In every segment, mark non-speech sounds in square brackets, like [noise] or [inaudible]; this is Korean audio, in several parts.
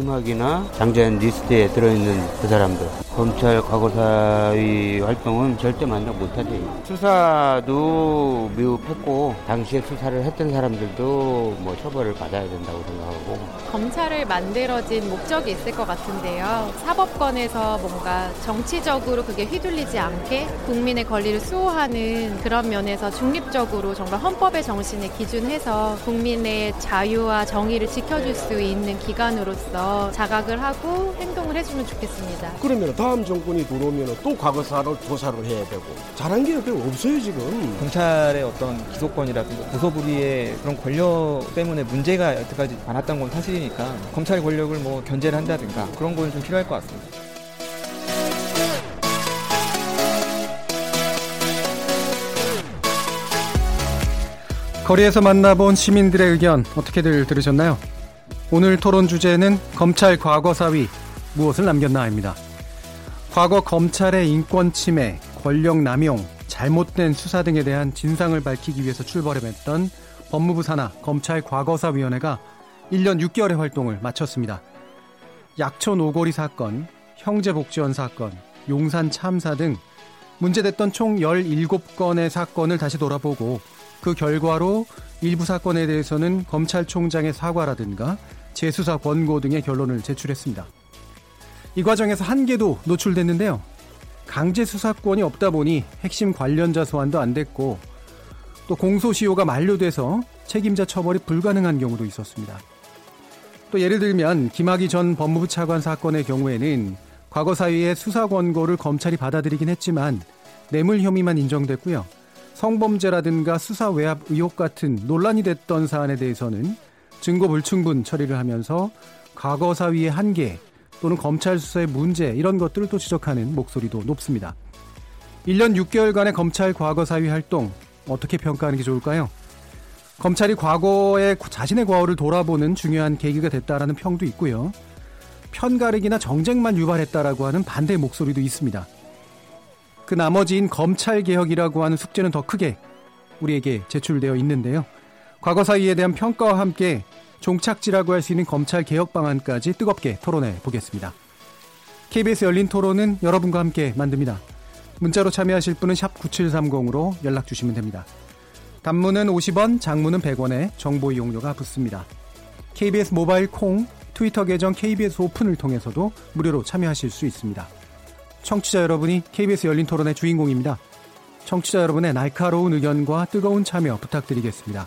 김학의나 장자연 리스트에 들어있는 그 사람들. 검찰 과거사위 활동은 절대 만족 못하지. 수사도 덮었고 당시에 수사를 했던 사람들도 뭐 처벌을 받아야 된다고 생각하고. 검찰을 만들어진 목적이 있을 것 같은데요. 사법권에서 뭔가 정치적으로 그게 휘둘리지 않게 국민의 권리를 수호하는 그런 면에서 중립적으로 정말 헌법의 정신에 기준해서 국민의 자유와 정의를 지켜줄 수 있는 기관으로서 대해서 자각을 하고 행동을 해주면 좋겠습니다. 그러면 다음 정권이 들어오면 또 과거사를 조사를 해야 되고 잘한 게 별로 없어요 지금. 경찰의 어떤 기소권이라든가 고소부리의 그런 권력 때문에 문제가 여태까지 많았던 건 사실이니까 검찰 권력을 뭐 견제를 한다든가 그런 건 좀 필요할 것 같습니다. 거리에서 만나본 시민들의 의견 어떻게들 들으셨나요? 오늘 토론 주제는 검찰 과거사위 무엇을 남겼나입니다. 과거 검찰의 인권 침해, 권력 남용, 잘못된 수사 등에 대한 진상을 밝히기 위해서 출범했던 법무부 산하 검찰 과거사위원회가 1년 6개월의 활동을 마쳤습니다. 약촌 오고리 사건, 형제복지원 사건, 용산 참사 등 문제됐던 총 17건의 사건을 다시 돌아보고 그 결과로 일부 사건에 대해서는 검찰총장의 사과라든가 재수사 권고 등의 결론을 제출했습니다. 이 과정에서 한계도 노출됐는데요. 강제 수사권이 없다 보니 핵심 관련자 소환도 안 됐고 또 공소시효가 만료돼서 책임자 처벌이 불가능한 경우도 있었습니다. 또 예를 들면 김학의 전 법무부 차관 사건의 경우에는 과거 사이에 수사 권고를 검찰이 받아들이긴 했지만 뇌물 혐의만 인정됐고요. 성범죄라든가 수사 외압 의혹 같은 논란이 됐던 사안에 대해서는 증거 불충분 처리를 하면서 과거 사위의 한계 또는 검찰 수사의 문제 이런 것들을 또 지적하는 목소리도 높습니다. 1년 6개월간의 검찰 과거 사위 활동 어떻게 평가하는 게 좋을까요? 검찰이 과거의 자신의 과거를 돌아보는 중요한 계기가 됐다라는 평도 있고요. 편가르기나 정쟁만 유발했다라고 하는 반대 목소리도 있습니다. 그 나머지인 검찰 개혁이라고 하는 숙제는 더 크게 우리에게 제출되어 있는데요. 과거 사위에 대한 평가와 함께 종착지라고 할 수 있는 검찰 개혁 방안까지 뜨겁게 토론해 보겠습니다. KBS 열린 토론은 여러분과 함께 만듭니다. 문자로 참여하실 분은 9730으로 연락 주시면 됩니다. 단문은 50원, 장문은 100원에 정보 이용료가 붙습니다. KBS 모바일 콩, 트위터 계정 KBS 오픈을 통해서도 무료로 참여하실 수 있습니다. 청취자 여러분이 KBS 열린 토론의 주인공입니다. 청취자 여러분의 날카로운 의견과 뜨거운 참여 부탁드리겠습니다.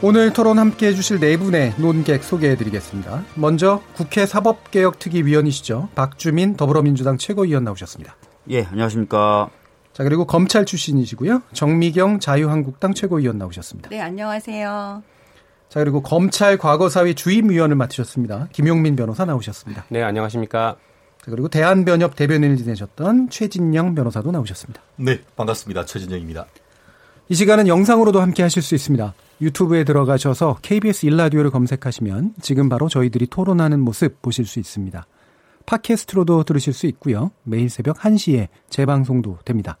오늘 토론 함께 해주실 네 분의 논객 소개해드리겠습니다. 먼저 국회 사법개혁특위위원이시죠. 박주민 더불어민주당 최고위원 나오셨습니다. 예, 안녕하십니까. 자, 그리고 검찰 출신이시고요. 정미경 자유한국당 최고위원 나오셨습니다. 네, 안녕하세요. 자, 그리고 검찰 과거사위 주임위원을 맡으셨습니다. 김용민 변호사 나오셨습니다. 네, 안녕하십니까. 자, 그리고 대한변협 대변인을 지내셨던 최진영 변호사도 나오셨습니다. 네, 반갑습니다. 최진영입니다. 이 시간은 영상으로도 함께 하실 수 있습니다. 유튜브에 들어가셔서 KBS 일라디오를 검색하시면 지금 바로 저희들이 토론하는 모습 보실 수 있습니다. 팟캐스트로도 들으실 수 있고요. 매일 새벽 1시에 재방송도 됩니다.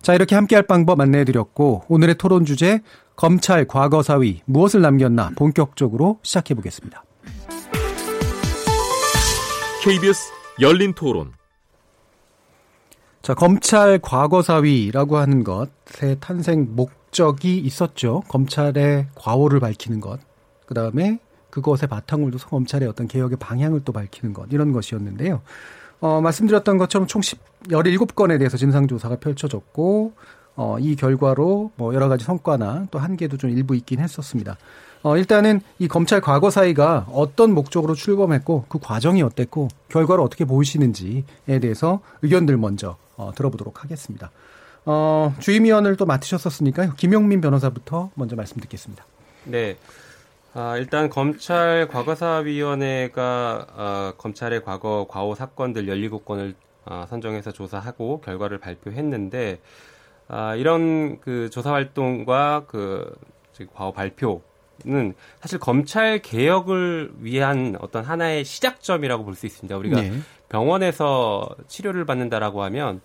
자, 이렇게 함께 할 방법 안내해 드렸고 오늘의 토론 주제 검찰 과거사위 무엇을 남겼나 본격적으로 시작해 보겠습니다. KBS 열린 토론 자, 검찰 과거사위라고 하는 것의 탄생 목 적이 있었죠. 검찰의 과오를 밝히는 것. 그 다음에 그것의 바탕을 둬서 검찰의 어떤 개혁의 방향을 또 밝히는 것. 이런 것이었는데요. 어, 말씀드렸던 것처럼 총 10, 17건에 대해서 진상조사가 펼쳐졌고, 어, 이 결과로 뭐 여러 가지 성과나 또 한계도 좀 일부 있긴 했었습니다. 어, 일단은 이 검찰 과거 사위가 어떤 목적으로 출범했고 그 과정이 어땠고 결과를 어떻게 보시는지에 대해서 의견들 먼저 어, 들어보도록 하겠습니다. 어, 주임위원을 또 맡으셨었으니까요. 김용민 변호사부터 먼저 말씀 듣겠습니다. 네. 아, 일단 검찰 과거사위원회가 어, 검찰의 과거 과오 사건들 17건을 어, 선정해서 조사하고 결과를 발표했는데 아, 이런 그 조사 활동과 그 과오 발표는 사실 검찰 개혁을 위한 어떤 하나의 시작점이라고 볼 수 있습니다. 우리가 네. 병원에서 치료를 받는다라고 하면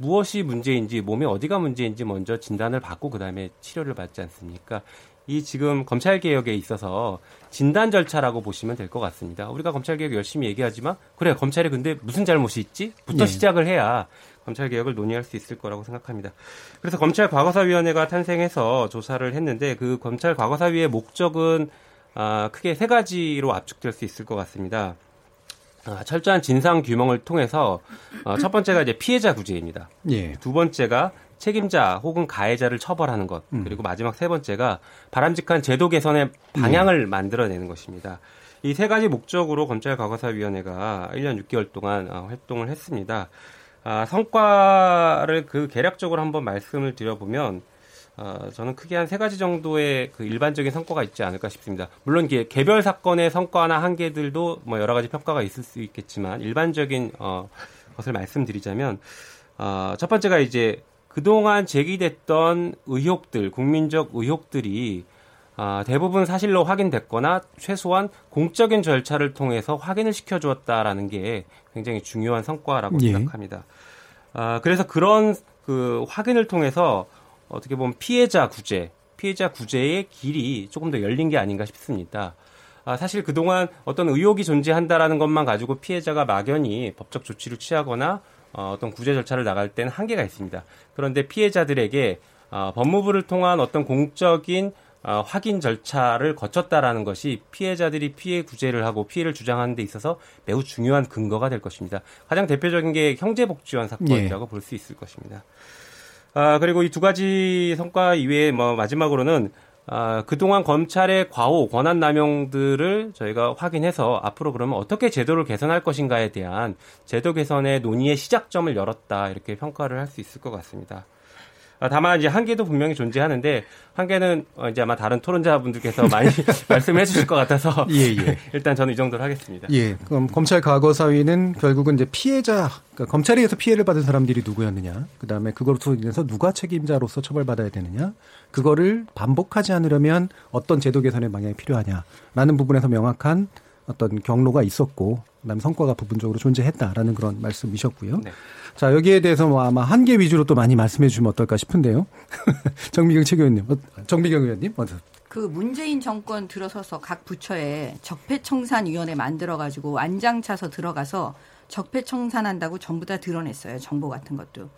무엇이 문제인지 몸에 어디가 문제인지 먼저 진단을 받고 그다음에 치료를 받지 않습니까? 이 지금 검찰 개혁에 있어서 진단 절차라고 보시면 될 것 같습니다. 우리가 검찰 개혁 열심히 얘기하지만 그래 검찰이 근데 무슨 잘못이 있지?부터 네. 시작을 해야 검찰 개혁을 논의할 수 있을 거라고 생각합니다. 그래서 검찰 과거사위원회가 탄생해서 조사를 했는데 그 검찰 과거사위의 목적은 아, 크게 세 가지로 압축될 수 있을 것 같습니다. 아, 철저한 진상 규명을 통해서 어, 첫 번째가 이제 피해자 구제입니다. 예. 두 번째가 책임자 혹은 가해자를 처벌하는 것 음. 그리고 마지막 세 번째가 바람직한 제도 개선의 방향을 네. 만들어내는 것입니다. 이 세 가지 목적으로 검찰과거사위원회가 1년 6개월 동안 어, 활동을 했습니다. 아, 성과를 그 개략적으로 한번 말씀을 드려보면 어, 저는 크게 한 세 가지 정도의 그 일반적인 성과가 있지 않을까 싶습니다. 물론 개별 사건의 성과나 한계들도 뭐 여러 가지 평가가 있을 수 있겠지만 일반적인 어, 것을 말씀드리자면 어, 첫 번째가 이제 그동안 제기됐던 의혹들, 국민적 의혹들이 아, 대부분 사실로 확인됐거나 최소한 공적인 절차를 통해서 확인을 시켜주었다라는 게 굉장히 중요한 성과라고 예. 생각합니다. 아, 그래서 그런 그 확인을 통해서 어떻게 보면 피해자 구제, 피해자 구제의 길이 조금 더 열린 게 아닌가 싶습니다. 아, 사실 그동안 어떤 의혹이 존재한다라는 것만 가지고 피해자가 막연히 법적 조치를 취하거나 어, 어떤 구제 절차를 나갈 때는 한계가 있습니다. 그런데 피해자들에게 어, 법무부를 통한 어떤 공적인 어, 확인 절차를 거쳤다라는 것이 피해자들이 피해 구제를 하고 피해를 주장하는 데 있어서 매우 중요한 근거가 될 것입니다. 가장 대표적인 게 형제복지원 사건이라고 예. 볼수 있을 것입니다. 아, 그리고 이 두 가지 성과 이외에 뭐 마지막으로는 아, 그동안 검찰의 과오, 권한 남용들을 저희가 확인해서 앞으로 그러면 어떻게 제도를 개선할 것인가에 대한 제도 개선의 논의의 시작점을 열었다 이렇게 평가를 할 수 있을 것 같습니다. 아, 다만 이제 한계도 분명히 존재하는데 한계는 어, 이제 아마 다른 토론자분들께서 많이 [laughs] 말씀해 주실 것 같아서 예, 예. [laughs] 일단 저는 이 정도로 하겠습니다. 예. 그럼 검찰 과거 사위는 결국은 이제 피해자 그러니까 검찰에 의해서 피해를 받은 사람들이 누구였느냐 그다음에 그것으로 인해서 누가 책임자로서 처벌받아야 되느냐 그거를 반복하지 않으려면 어떤 제도 개선의 방향이 필요하냐라는 부분에서 명확한 어떤 경로가 있었고 그다음에 성과가 부분적으로 존재했다라는 그런 말씀이셨고요. 네. 자 여기에 대해서 뭐 아마 한계 위주로 또 많이 말씀해 주시면 어떨까 싶은데요. [laughs] 정미경 최교원님, 어, 정미경 의원님 먼저. 그 문재인 정권 들어서서 각 부처에 적폐청산위원회 만들어가지고 안장 차서 들어가서 적폐청산한다고 전부 다 드러냈어요. 정보 같은 것도.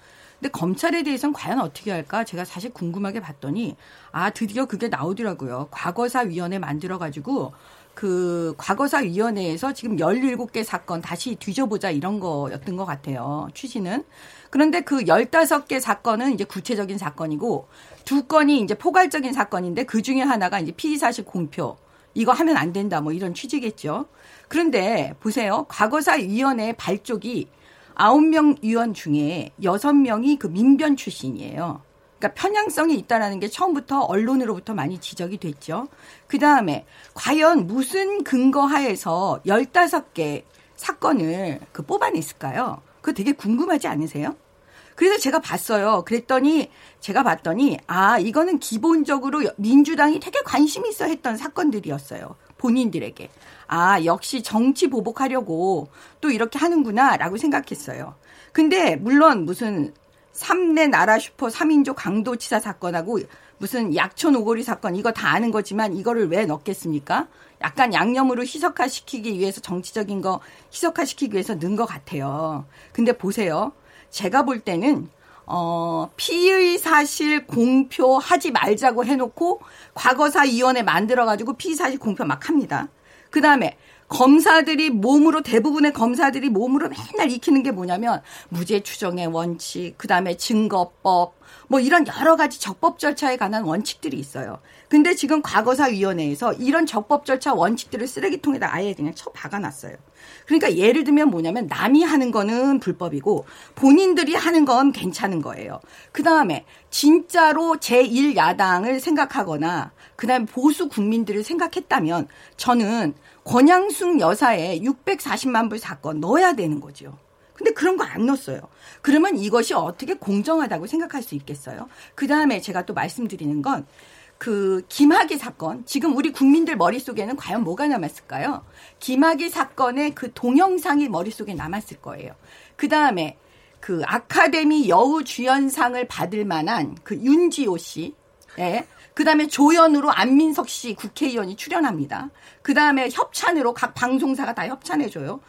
근데 검찰에 대해서는 과연 어떻게 할까? 제가 사실 궁금하게 봤더니 아 드디어 그게 나오더라고요. 과거사 위원회 만들어 가지고 그 과거사위원회에서 지금 17개 사건 다시 뒤져보자 이런 거였던 것 같아요. 취지는. 그런데 그 15개 사건은 이제 구체적인 사건이고 두 건이 이제 포괄적인 사건인데 그 중에 하나가 이제 피의사실 공표. 이거 하면 안 된다 뭐 이런 취지겠죠. 그런데 보세요. 과거사위원회 발족이 9명 위원 중에 6명이 그 민변 출신이에요. 그러니까 편향성이 있다라는 게 처음부터 언론으로부터 많이 지적이 됐죠. 그 다음에 과연 무슨 근거 하에서 15개 사건을 그 뽑아냈을까요? 그거 되게 궁금하지 않으세요? 그래서 제가 봤어요. 그랬더니 제가 봤더니 아, 이거는 기본적으로 민주당이 되게 관심 있어 했던 사건들이었어요. 본인들에게. 아, 역시 정치 보복하려고 또 이렇게 하는구나라고 생각했어요. 근데 물론 무슨 삼내 나라 슈퍼 3인조 강도치사 사건하고 무슨 약촌 오거리 사건 이거 다 아는 거지만 이거를 왜 넣겠습니까? 약간 양념으로 희석화시키기 위해서 정치적인 거 희석화시키기 위해서 넣은 것 같아요. 근데 보세요. 제가 볼 때는 어, 피의 사실 공표하지 말자고 해놓고 과거사 위원회 만들어가지고 피의 사실 공표 막 합니다. 그 다음에 검사들이 몸으로 대부분의 검사들이 몸으로 맨날 익히는 게 뭐냐면 무죄 추정의 원칙, 그다음에 증거법, 뭐 이런 여러 가지 적법 절차에 관한 원칙들이 있어요. 근데 지금 과거사 위원회에서 이런 적법 절차 원칙들을 쓰레기통에다 아예 그냥 쳐 박아 놨어요. 그러니까 예를 들면 뭐냐면 남이 하는 거는 불법이고 본인들이 하는 건 괜찮은 거예요. 그 다음에 진짜로 제1야당을 생각하거나 그 다음에 보수 국민들을 생각했다면 저는 권양숙 여사의 640만 불 사건 넣어야 되는 거죠. 근데 그런 거 안 넣었어요. 그러면 이것이 어떻게 공정하다고 생각할 수 있겠어요? 그 다음에 제가 또 말씀드리는 건 그 김학의 사건 지금 우리 국민들 머릿속에는 과연 뭐가 남았을까요? 김학의 사건의 그 동영상이 머릿속에 남았을 거예요. 그 다음에 그 아카데미 여우 주연상을 받을 만한 그 윤지호 씨, 예. 그 다음에 조연으로 안민석 씨 국회의원이 출연합니다. 그 다음에 협찬으로 각 방송사가 다 협찬해줘요.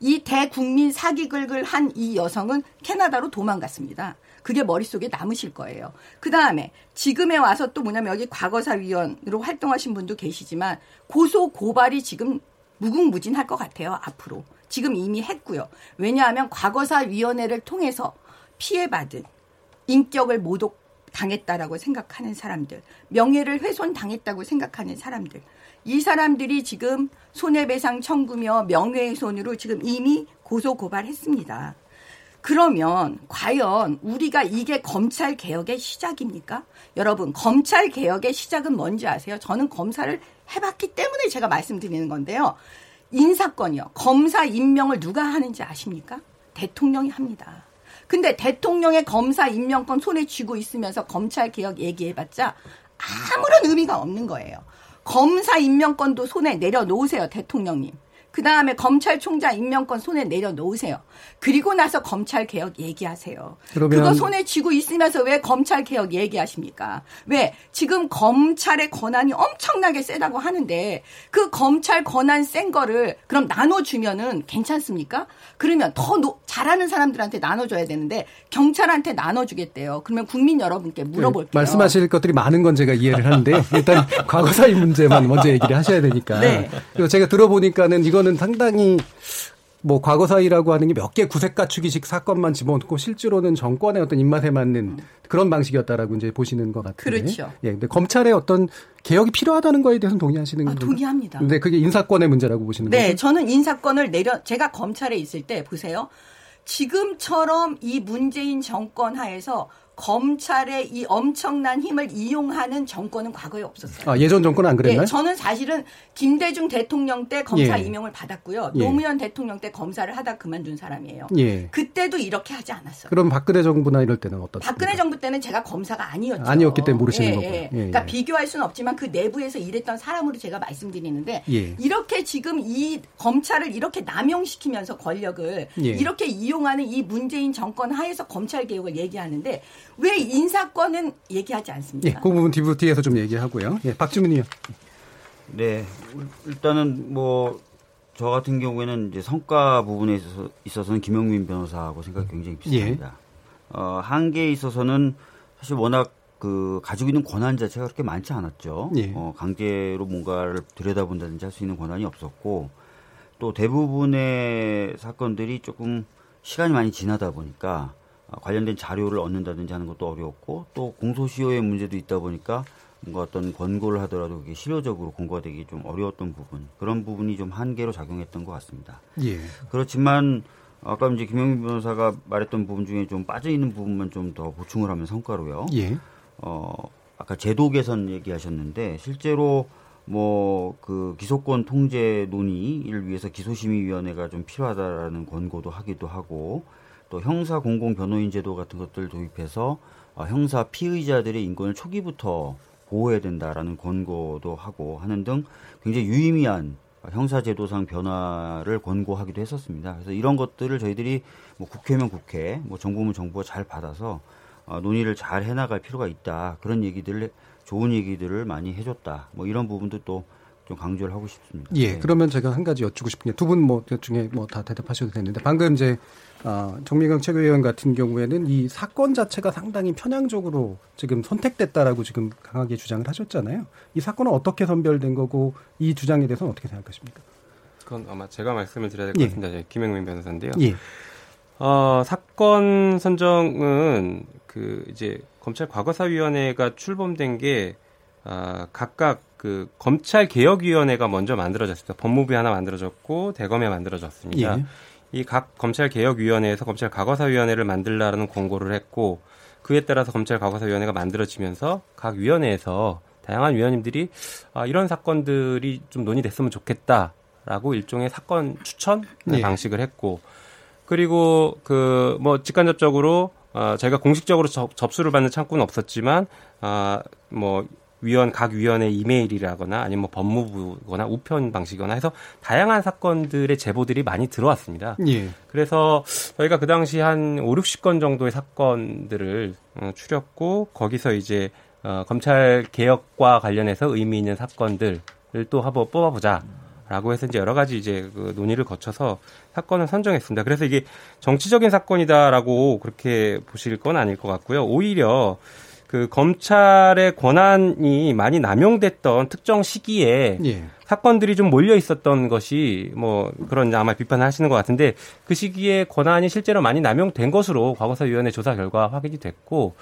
이 대국민 사기극을 한이 여성은 캐나다로 도망갔습니다. 그게 머릿속에 남으실 거예요. 그 다음에 지금에 와서 또 뭐냐면 여기 과거사위원으로 활동하신 분도 계시지만 고소 고발이 지금 무궁무진할 것 같아요. 앞으로. 지금 이미 했고요. 왜냐하면 과거사위원회를 통해서 피해받은 인격을 모독 당했다라고 생각하는 사람들, 명예를 훼손당했다고 생각하는 사람들, 이 사람들이 지금 손해배상 청구며 명예훼손으로 지금 이미 고소 고발했습니다. 그러면 과연 우리가 이게 검찰 개혁의 시작입니까? 여러분, 검찰 개혁의 시작은 뭔지 아세요? 저는 검사를 해봤기 때문에 제가 말씀드리는 건데요. 인사권이요. 검사 임명을 누가 하는지 아십니까? 대통령이 합니다. 근데 대통령의 검사 임명권 손에 쥐고 있으면서 검찰 개혁 얘기해봤자 아무런 의미가 없는 거예요. 검사 임명권도 손에 내려놓으세요, 대통령님. 그 다음에 검찰총장 임명권 손에 내려놓으세요. 그리고 나서 검찰 개혁 얘기하세요. 그거 손에 쥐고 있으면서 왜 검찰 개혁 얘기하십니까? 왜 지금 검찰의 권한이 엄청나게 세다고 하는데 그 검찰 권한 센 거를 그럼 나눠주면은 괜찮습니까? 그러면 더 노, 잘하는 사람들한테 나눠줘야 되는데 경찰한테 나눠주겠대요. 그러면 국민 여러분께 물어볼게요. 네, 말씀하실 것들이 많은 건 제가 이해를 하는데 일단 [laughs] 과거사의 문제만 먼저 얘기를 하셔야 되니까. 네. 그리고 제가 들어보니까는 이거 이거는 상당히 뭐 과거 사이라고 하는 게 몇 개 구색 갖추기식 사건만 집어넣고 실제로는 정권의 어떤 입맛에 맞는 그런 방식이었다라고 이제 보시는 것 같은데. 그렇죠. 예, 근데 검찰의 어떤 개혁이 필요하다는 거에 대해서는 동의하시는 아, 동의합니다. 근데 그게 인사권의 문제라고 보시는 네, 거죠? 네, 저는 인사권을 내려 제가 검찰에 있을 때 보세요. 지금처럼 이 문재인 정권 하에서 검찰의 이 엄청난 힘을 이용하는 정권은 과거에 없었어요. 아, 예전 정권은 안 그랬나요? 예, 저는 사실은 김대중 대통령 때 검사 예. 임명을 받았고요. 예. 노무현 대통령 때 검사를 하다 그만둔 사람이에요. 예. 그때도 이렇게 하지 않았어요. 그럼 박근혜 정부나 이럴 때는 어떻습니까? 박근혜 정부 때는 제가 검사가 아니었죠. 아니었기 때문에 모르시는 예, 거고. 예. 그러니까 비교할 수는 없지만 그 내부에서 일했던 사람으로 제가 말씀드리는데 이렇게 지금 이 검찰을 이렇게 남용시키면서 권력을 이렇게 이용하는 이 문재인 정권 하에서 검찰 개혁을 얘기하는데 왜 인사권은 얘기하지 않습니까? 예, 그 부분 뒤부 뒤에서 좀 얘기하고요. 예, 박주민 의원. 네, 일단은 뭐 저 같은 경우에는 이제 성과 부분에 있어서 있어서는 김영민 변호사하고 생각이 굉장히 비슷합니다. 예. 어, 한계에 있어서는 사실 워낙 그 가지고 있는 권한 자체가 그렇게 많지 않았죠. 예. 어, 강제로 뭔가를 들여다본다든지 할 수 있는 권한이 없었고 또 대부분의 사건들이 조금 시간이 많이 지나다 보니까 어, 관련된 자료를 얻는다든지 하는 것도 어려웠고 또 공소시효의 문제도 있다 보니까 뭔가 어떤 권고를 하더라도 그게 실효적으로 공고가 되기 좀 어려웠던 부분 그런 부분이 좀 한계로 작용했던 것 같습니다. 예. 그렇지만 아까 이제 김영민 변호사가 말했던 부분 중에 좀 빠져 있는 부분만 좀 더 보충을 하면 성과로요. 예. 어 아까 제도 개선 얘기하셨는데 실제로 뭐 그 기소권 통제 논의를 위해서 기소심의위원회가 좀 필요하다라는 권고도 하기도 하고 또 형사 공공 변호인 제도 같은 것들 도입해서 어, 형사 피의자들의 인권을 초기부터 보호해야 된다라는 권고도 하고 하는 등 굉장히 유의미한 형사제도상 변화를 권고하기도 했었습니다. 그래서 이런 것들을 저희들이 뭐 국회면 국회, 뭐 정부면 정부가 잘 받아서 어, 논의를 잘 해나갈 필요가 있다. 그런 얘기들을 좋은 얘기들을 많이 해줬다. 뭐 이런 부분도 또 좀 강조를 하고 싶습니다. 예, 네. 그러면 제가 한 가지 여쭈고 싶은 게 두 분뭐 중에 뭐 다 대답하셔도 되는데 방금 이제 어, 정미경 최고위원 같은 경우에는 이 사건 자체가 상당히 편향적으로 지금 선택됐다라고 지금 강하게 주장을 하셨잖아요. 이 사건은 어떻게 선별된 거고 이 주장에 대해서는 어떻게 생각하십니까? 그건 아마 제가 말씀을 드려야 될것 예. 같습니다. 예. 김영민 변호사인데요. 예. 어, 사건 선정은 그 이제 검찰 과거사위원회가 출범된 게 아, 각각 그 검찰 개혁위원회가 먼저 만들어졌습니다. 법무부에 하나 만들어졌고 대검에 만들어졌습니다. 예. 이각 검찰 개혁위원회에서 검찰 과거사위원회를 만들라라는 권고를 했고 그에 따라서 검찰 과거사위원회가 만들어지면서 각 위원회에서 다양한 위원님들이 아, 이런 사건들이 좀 논의됐으면 좋겠다라고 일종의 사건 추천 예. 방식을 했고 그리고 그 뭐 직간접적으로 어, 저희가 공식적으로 접, 접수를 받는 창구는 없었지만 아뭐 위원 각 위원회 이메일이라거나 아니면 뭐 법무부거나 우편 방식이거나 해서 다양한 사건들의 제보들이 많이 들어왔습니다. 예. 그래서 저희가 그 당시 한 5, 60건 정도의 사건들을 어, 추렸고 거기서 이제 어, 검찰 개혁과 관련해서 의미 있는 사건들을 또 한번 뽑아보자. 라고 해서 이제 여러 가지 이제 그 논의를 거쳐서 사건을 선정했습니다. 그래서 이게 정치적인 사건이다라고 그렇게 보실 건 아닐 것 같고요. 오히려 그 검찰의 권한이 많이 남용됐던 특정 시기에 예. 사건들이 좀 몰려 있었던 것이 뭐 그런 아마 비판을 하시는 것 같은데 그 시기에 권한이 실제로 많이 남용된 것으로 과거사위원회 조사 결과 확인이 됐고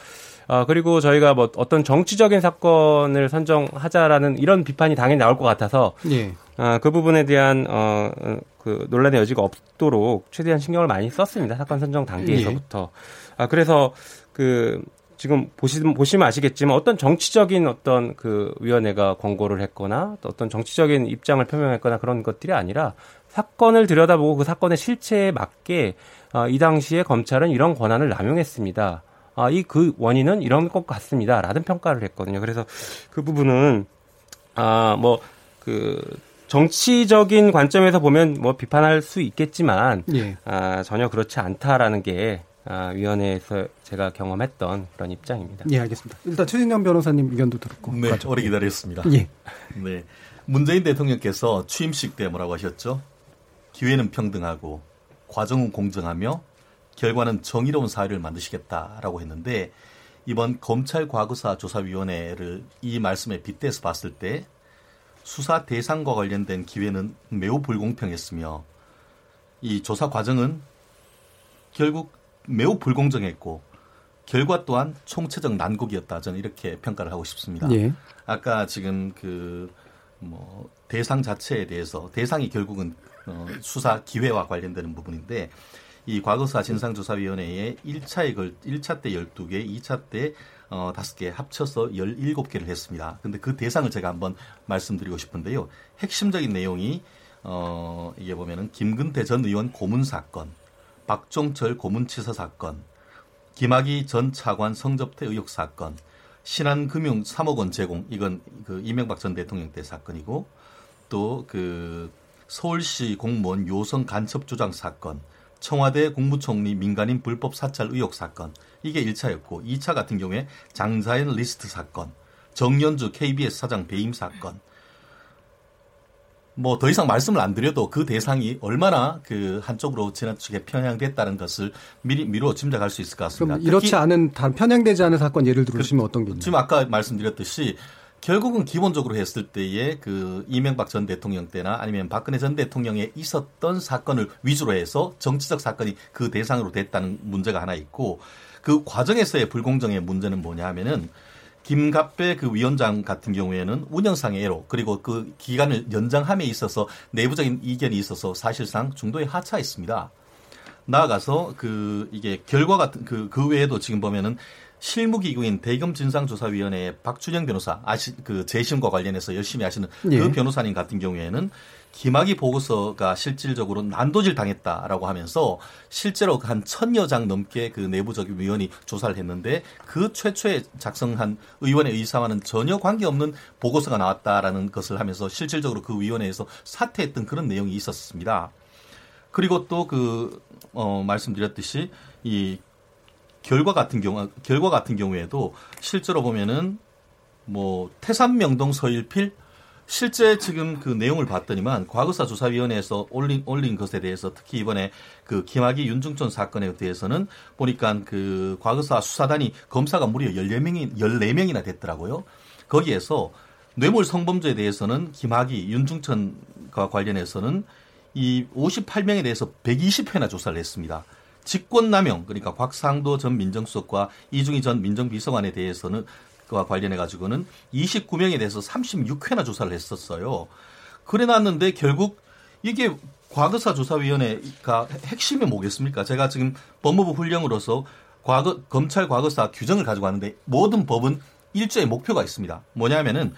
어, 그리고 저희가 뭐 어떤 정치적인 사건을 선정하자라는 이런 비판이 당연히 나올 것 같아서 예. 어, 그 부분에 대한 어, 어, 그 논란의 여지가 없도록 최대한 신경을 많이 썼습니다. 사건 선정 단계에서부터. 아, 그래서 그 지금 보시면 보시면 아시겠지만 어떤 정치적인 어떤 그 위원회가 권고를 했거나 또 어떤 정치적인 입장을 표명했거나 그런 것들이 아니라 사건을 들여다보고 그 사건의 실체에 맞게 어, 이 당시에 검찰은 이런 권한을 남용했습니다. 아, 이 그 원인은 이런 것 같습니다. 라는 평가를 했거든요. 그래서 그 부분은 아, 뭐, 그, 정치적인 관점에서 보면 뭐 비판할 수 있겠지만, 예. 아, 전혀 그렇지 않다라는 게, 아, 위원회에서 제가 경험했던 그런 입장입니다. 예, 알겠습니다. 일단 최진영 변호사님 의견도 듣고. 네, 가죠. 오래 기다렸습니다. 예. 네. 문재인 대통령께서 취임식 때 뭐라고 하셨죠? 기회는 평등하고 과정은 공정하며 결과는 정의로운 사회를 만드시겠다라고 했는데 이번 검찰 과거사 조사위원회를 이 말씀에 빗대서 봤을 때 수사 대상과 관련된 기회는 매우 불공평했으며 이 조사 과정은 결국 매우 불공정했고 결과 또한 총체적 난국이었다 저는 이렇게 평가를 하고 싶습니다. 예. 아까 지금 그 뭐 대상 자체에 대해서 대상이 결국은 어, 수사 기회와 관련되는 부분인데 이 과거사 진상조사위원회에 1차에 걸 1차 때 12개, 2차 때 어, 5개 합쳐서 17개를 했습니다. 근데 그 대상을 제가 한번 말씀드리고 싶은데요. 핵심적인 내용이 어, 이게 보면은 김근태 전 의원 고문 사건, 박종철 고문치사 사건, 김학의 전 차관 성접대 의혹 사건, 신한금융 3억 원 제공 이건 그 이명박 전 대통령 때 사건이고 또 그 서울시 공무원 유우성 간첩 조작 사건, 청와대 국무총리 민간인 불법 사찰 의혹 사건 이게 1차였고 2차 같은 경우에 장자연 리스트 사건, 정연주 KBS 사장 배임 사건 뭐 더 이상 말씀을 안 드려도 그 대상이 얼마나 그 한쪽으로 지나치게 편향됐다는 것을 미리 미루어 짐작할 수 있을 것 같습니다. 그럼 이렇지 않은 단 편향되지 않은 사건 예를 들으시면 어떤 게 있나요? 지금 아까 말씀드렸듯이 결국은 기본적으로 했을 때에 그 이명박 전 대통령 때나 아니면 박근혜 전 대통령에 있었던 사건을 위주로 해서 정치적 사건이 그 대상으로 됐다는 문제가 하나 있고 그 과정에서의 불공정의 문제는 뭐냐 하면은 김갑배 그 위원장 같은 경우에는 운영상의 애로 그리고 그 기간을 연장함에 있어서 내부적인 이견이 있어서 사실상 중도에 하차했습니다. 나아가서 그 이게 결과 같은 그, 그 외에도 지금 보면은 실무기구인 대검 진상조사위원회의 박준영 변호사 아시 그 재심과 관련해서 열심히 하시는 예. 그 변호사님 같은 경우에는 김학의 보고서가 실질적으로 난도질 당했다라고 하면서 실제로 한 천여 장 넘게 그 내부적인 위원이 조사를 했는데 그 최초에 작성한 의원의 의사와는 전혀 관계없는 보고서가 나왔다라는 것을 하면서 실질적으로 그 위원회에서 사퇴했던 그런 내용이 있었습니다. 그리고 또그 어, 말씀드렸듯이 이 결과 같은 경우 결과 같은 경우에도 실제로 보면은 뭐 태산 명동 서일필 실제 지금 그 내용을 봤더니만 과거사 조사위원회에서 올린 올린 것에 대해서 특히 이번에 그 김학의 윤중천 사건에 대해서는 보니까 그 과거사 수사단이 검사가 무려 14명이 14명이나 됐더라고요. 거기에서 뇌물 성범죄에 대해서는 김학의 윤중천과 관련해서는 이 58명에 대해서 120회나 조사를 했습니다. 직권남용 그러니까 곽상도 전 민정수석과 이중희 전 민정비서관에 대해서는 그와 관련해 가지고는 29명에 대해서 36회나 조사를 했었어요. 그래 놨는데 결국 이게 과거사 조사위원회가 핵심이 뭐겠습니까? 제가 지금 법무부 훈령으로서 과거 검찰 과거사 규정을 가지고 왔는데 모든 법은 일조의 목표가 있습니다. 뭐냐면은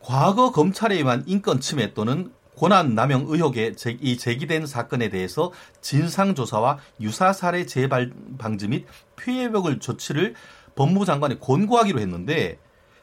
과거 검찰에 의한 인권 침해 또는 권한 남용 의혹에 이 제기된 사건에 대해서 진상 조사와 유사 사례 재발 방지 및 피해 회복을 조치를 법무부 장관이 권고하기로 했는데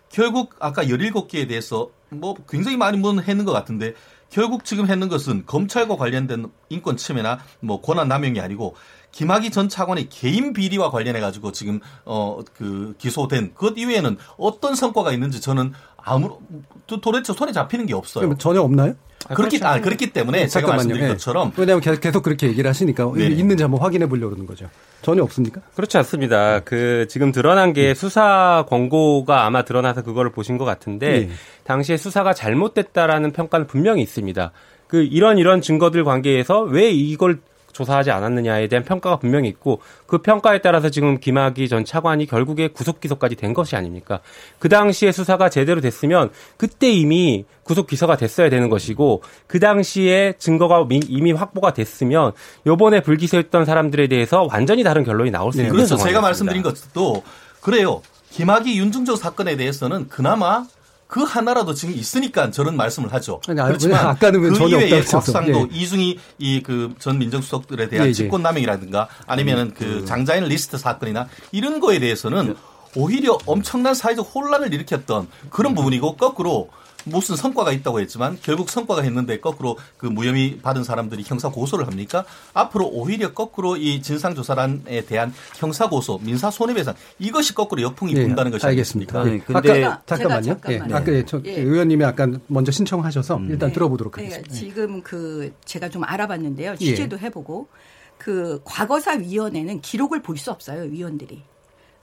결국 아까 17개에 대해서 뭐 굉장히 많이 문 했는 것 같은데 결국 지금 했는 것은 검찰과 관련된 인권 침해나 뭐 권한 남용이 아니고 김학의 전 차관의 개인 비리와 관련해 가지고 지금 어 그 기소된 그 이외에는 어떤 성과가 있는지 저는 아무 도대체 손에 잡히는 게 없어요. 전혀 없나요? 아, 그렇기 아, 그렇기 때문에 네, 제가 말씀드린 네. 것처럼 왜냐하면 계속 그렇게 얘기를 하시니까 네. 있는지 한번 확인해 보려고 그러는 거죠. 전혀 없습니까? 그렇지 않습니다. 그 지금 드러난 게 네. 수사 권고가 아마 드러나서 그거를 보신 것 같은데 네. 당시에 수사가 잘못됐다라는 평가는 분명히 있습니다. 그 이런 이런 증거들 관계에서 왜 이걸 조사하지 않았느냐에 대한 평가가 분명히 있고 그 평가에 따라서 지금 김학의 전 차관이 결국에 구속 기소까지 된 것이 아닙니까? 그 당시에 수사가 제대로 됐으면 그때 이미 구속 기소가 됐어야 되는 것이고 그 당시에 증거가 이미 확보가 됐으면 요번에 불기소했던 사람들에 대해서 완전히 다른 결론이 나올 수 네, 있는 그렇죠. 제가 말씀드린 것도 그래요. 김학의 윤중조 사건에 대해서는 그나마 그 하나라도 지금 있으니까 저런 말씀을 하죠. 아니, 그렇지만 [laughs] 아까는 그 전혀 이외에 곽상도 예. 이중희 이 그 전 민정수석들에 대한 예, 예. 직권남용이라든가 아니면은 음, 그, 그 장자인 리스트 사건이나 이런 거에 대해서는 오히려 엄청난 사회적 혼란을 일으켰던 그런 부분이고 거꾸로 무슨 성과가 있다고 했지만 결국 성과가 했는데 거꾸로 그 무혐의 받은 사람들이 형사 고소를 합니까? 앞으로 오히려 거꾸로 이 진상 조사단에 대한 형사 고소, 민사 손해배상 이것이 거꾸로 역풍이 네, 분다는 것이 알겠습니다. 네, 근데 아까 잠깐만요. 예, 아까 네. 저 예. 의원님이 아까 먼저 신청하셔서 음. 일단 네. 들어보도록 네, 하겠습니다. 지금 그 제가 좀 알아봤는데요. 취재도 예. 해보고 그 과거사 위원회는 기록을 볼 수 없어요. 위원들이.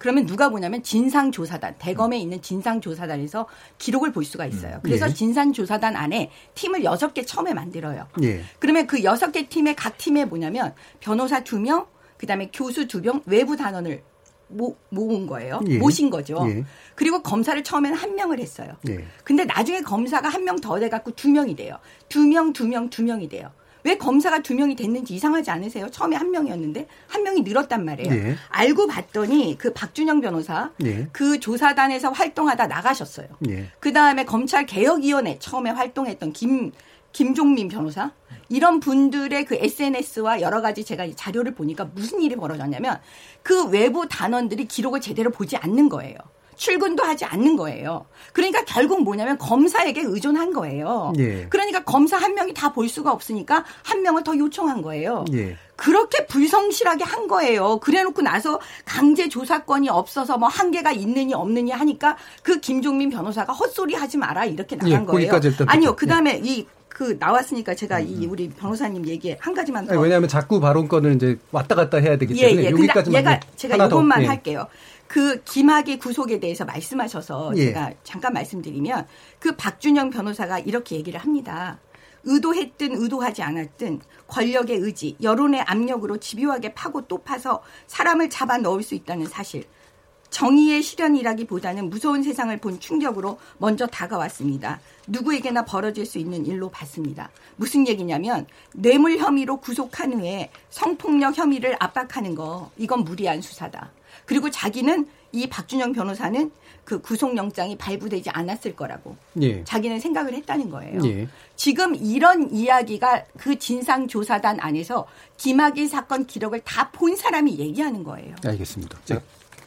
그러면 누가 보냐면 진상조사단, 대검에 있는 진상조사단에서 기록을 볼 수가 있어요. 음. 그래서 예. 진상조사단 안에 팀을 여섯 개 처음에 만들어요. 예. 그러면 그 여섯 개 팀의 각 팀에 뭐냐면 변호사 두 명, 그다음에 교수 두 명, 외부 단원을 모, 모은 거예요. 예. 모신 거죠. 예. 그리고 검사를 처음에는 한 명을 했어요. 예. 근데 나중에 검사가 한 명 더 돼갖고 두 명이 돼요. 두 명, 두 명, 두 명이 돼요. 왜 검사가 두 명이 됐는지 이상하지 않으세요? 처음에 한 명이었는데 한 명이 늘었단 말이에요. 예. 알고 봤더니 그 박준영 변호사 예. 그 조사단에서 활동하다 나가셨어요. 예. 그 다음에 검찰 개혁위원회 처음에 활동했던 김 김종민 변호사 이런 분들의 그 SNS와 여러 가지 제가 자료를 보니까 무슨 일이 벌어졌냐면 그 외부 단원들이 기록을 제대로 보지 않는 거예요. 출근도 하지 않는 거예요. 그러니까 결국 뭐냐면 검사에게 의존한 거예요. 예. 그러니까 검사 한 명이 다 볼 수가 없으니까 한 명을 더 요청한 거예요. 예. 그렇게 불성실하게 한 거예요. 그래 놓고 나서 강제 조사권이 없어서 뭐 한계가 있느니 없느니 하니까 그 김종민 변호사가 헛소리 하지 마라 이렇게 나간 예, 거예요. 아니요. 그 다음에 예. 이그 나왔으니까 제가 음. 이 우리 변호사님 얘기 한 가지만 더. 아니, 왜냐하면 자꾸 발언권을 이제 왔다 갔다 해야 되기 예, 때문에 예, 예. 여기까지만 얘가 제가 이것만 예. 할게요. 그 김학의 구속에 대해서 말씀하셔서 예. 제가 잠깐 말씀드리면 그 박준영 변호사가 이렇게 얘기를 합니다. 의도했든 의도하지 않았든 권력의 의지, 여론의 압력으로 집요하게 파고 또 파서 사람을 잡아 넣을 수 있다는 사실. 정의의 실현이라기보다는 무서운 세상을 본 충격으로 먼저 다가왔습니다. 누구에게나 벌어질 수 있는 일로 봤습니다. 무슨 얘기냐면 뇌물 혐의로 구속한 후에 성폭력 혐의를 압박하는 거 이건 무리한 수사다. 그리고 자기는 이 박준영 변호사는 그 구속영장이 발부되지 않았을 거라고 예. 자기는 생각을 했다는 거예요. 예. 지금 이런 이야기가 그 진상조사단 안에서 김학의 사건 기록을 다 본 사람이 얘기하는 거예요. 알겠습니다. 자,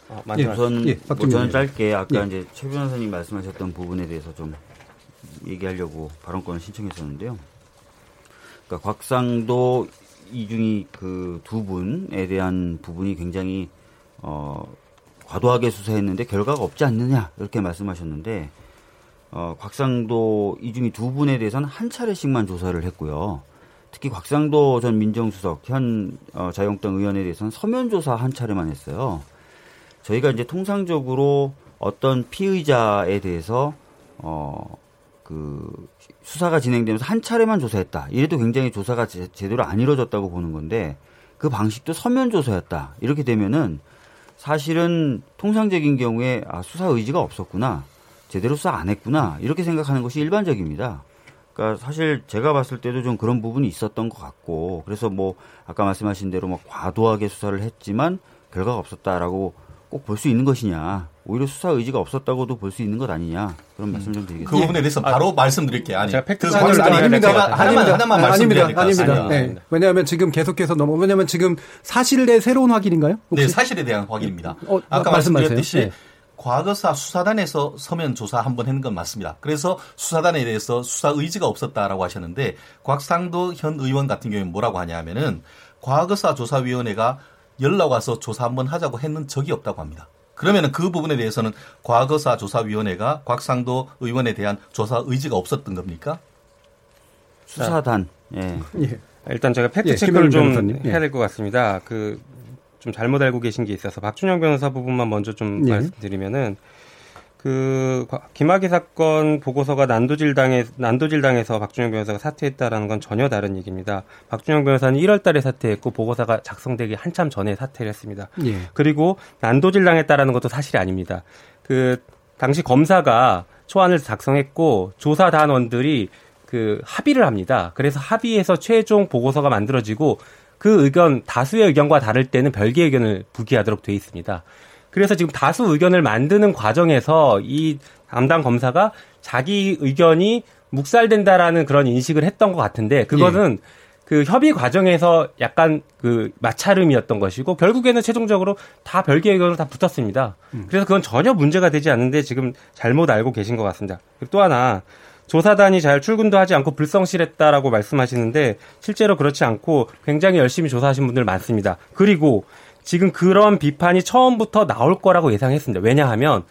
어, 예, 우선 예, 뭐 저는 짧게 아까 예. 이제 최 변호사님 말씀하셨던 부분에 대해서 좀 얘기하려고 발언권을 신청했었는데요. 그러니까 곽상도 이중이 그 두 분에 대한 부분이 굉장히 어, 과도하게 수사했는데 결과가 없지 않느냐 이렇게 말씀하셨는데 어, 곽상도 이중이 두 분에 대해서는 한 차례씩만 조사를 했고요. 특히 곽상도 전 민정수석 현 어, 자유한국당 의원에 대해서는 서면 조사 한 차례만 했어요. 저희가 이제 통상적으로 어떤 피의자에 대해서 어, 그 수사가 진행되면서 한 차례만 조사했다. 이래도 굉장히 조사가 제, 제대로 안 이루어졌다고 보는 건데 그 방식도 서면 조사였다. 이렇게 되면은 사실은 통상적인 경우에 아, 수사 의지가 없었구나. 제대로 수사 안 했구나. 이렇게 생각하는 것이 일반적입니다. 그러니까 사실 제가 봤을 때도 좀 그런 부분이 있었던 것 같고 그래서 뭐 아까 말씀하신 대로 뭐 과도하게 수사를 했지만 결과가 없었다라고 꼭 볼 수 있는 것이냐 오히려 수사 의지가 없었다고도 볼 수 있는 것 아니냐 그런 말씀 좀 드리겠습니다. 그 부분에 대해서 바로 아, 말씀드릴게요. 아니, 제가 팩트 그 아닙니다. 아닙니다. 하나만, 하나만 아닙니다. 아닙니다. 네. 왜냐하면 지금 계속해서 넘어 왜냐하면 지금 사실의 새로운 확인인가요? 혹시? 네, 사실에 대한 확인입니다. 어, 아까 말씀드렸듯이 네. 과거사 수사단에서 서면 조사 한 번 했는 건 맞습니다. 그래서 수사단에 대해서 수사 의지가 없었다라고 하셨는데 곽상도 현 의원 같은 경우에 뭐라고 하냐면은 과거사 조사위원회가 연락 와서 조사 한번 하자고 했는 적이 없다고 합니다. 그러면 그 부분에 대해서는 과거사 조사위원회가 곽상도 의원에 대한 조사 의지가 없었던 겁니까? 수사단. 예. 예. 일단 제가 팩트 예, 체크를 좀 예. 해야 될 것 같습니다. 그 좀 잘못 알고 계신 게 있어서 박준영 변호사 부분만 먼저 좀 예. 말씀드리면은 그 김학의 사건 보고서가 난도질당에 난도질당에서 박준영 변호사가 사퇴했다라는 건 전혀 다른 얘기입니다. 박준영 변호사는 1월달에 사퇴했고 보고서가 작성되기 한참 전에 사퇴를 했습니다. 예. 그리고 난도질당했다라는 것도 사실이 아닙니다. 그 당시 검사가 초안을 작성했고 조사 단원들이 그 합의를 합니다. 그래서 합의해서 최종 보고서가 만들어지고 그 의견 다수의 의견과 다를 때는 별개 의견을 부기하도록 돼 있습니다. 그래서 지금 다수 의견을 만드는 과정에서 이 담당 검사가 자기 의견이 묵살된다라는 그런 인식을 했던 것 같은데 그거는 예. 그 협의 과정에서 약간 그 마찰음이었던 것이고 결국에는 최종적으로 다 별개 의견으로 다 붙었습니다. 음. 그래서 그건 전혀 문제가 되지 않는데 지금 잘못 알고 계신 것 같습니다. 또 하나 조사단이 잘 출근도 하지 않고 불성실했다라고 말씀하시는데 실제로 그렇지 않고 굉장히 열심히 조사하신 분들 많습니다. 그리고 지금 그런 비판이 처음부터 나올 거라고 예상했습니다. 왜냐하면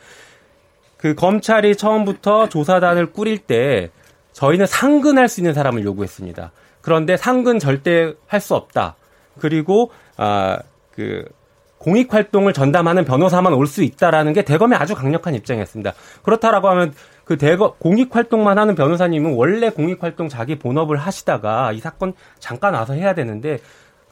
그 검찰이 처음부터 조사단을 꾸릴 때 저희는 상근할 수 있는 사람을 요구했습니다. 그런데 상근 절대 할 수 없다. 그리고 아그 공익 활동을 전담하는 변호사만 올 수 있다라는 게 대검의 아주 강력한 입장이었습니다. 그렇다라고 하면 그 대검 공익 활동만 하는 변호사님은 원래 공익 활동 자기 본업을 하시다가 이 사건 잠깐 와서 해야 되는데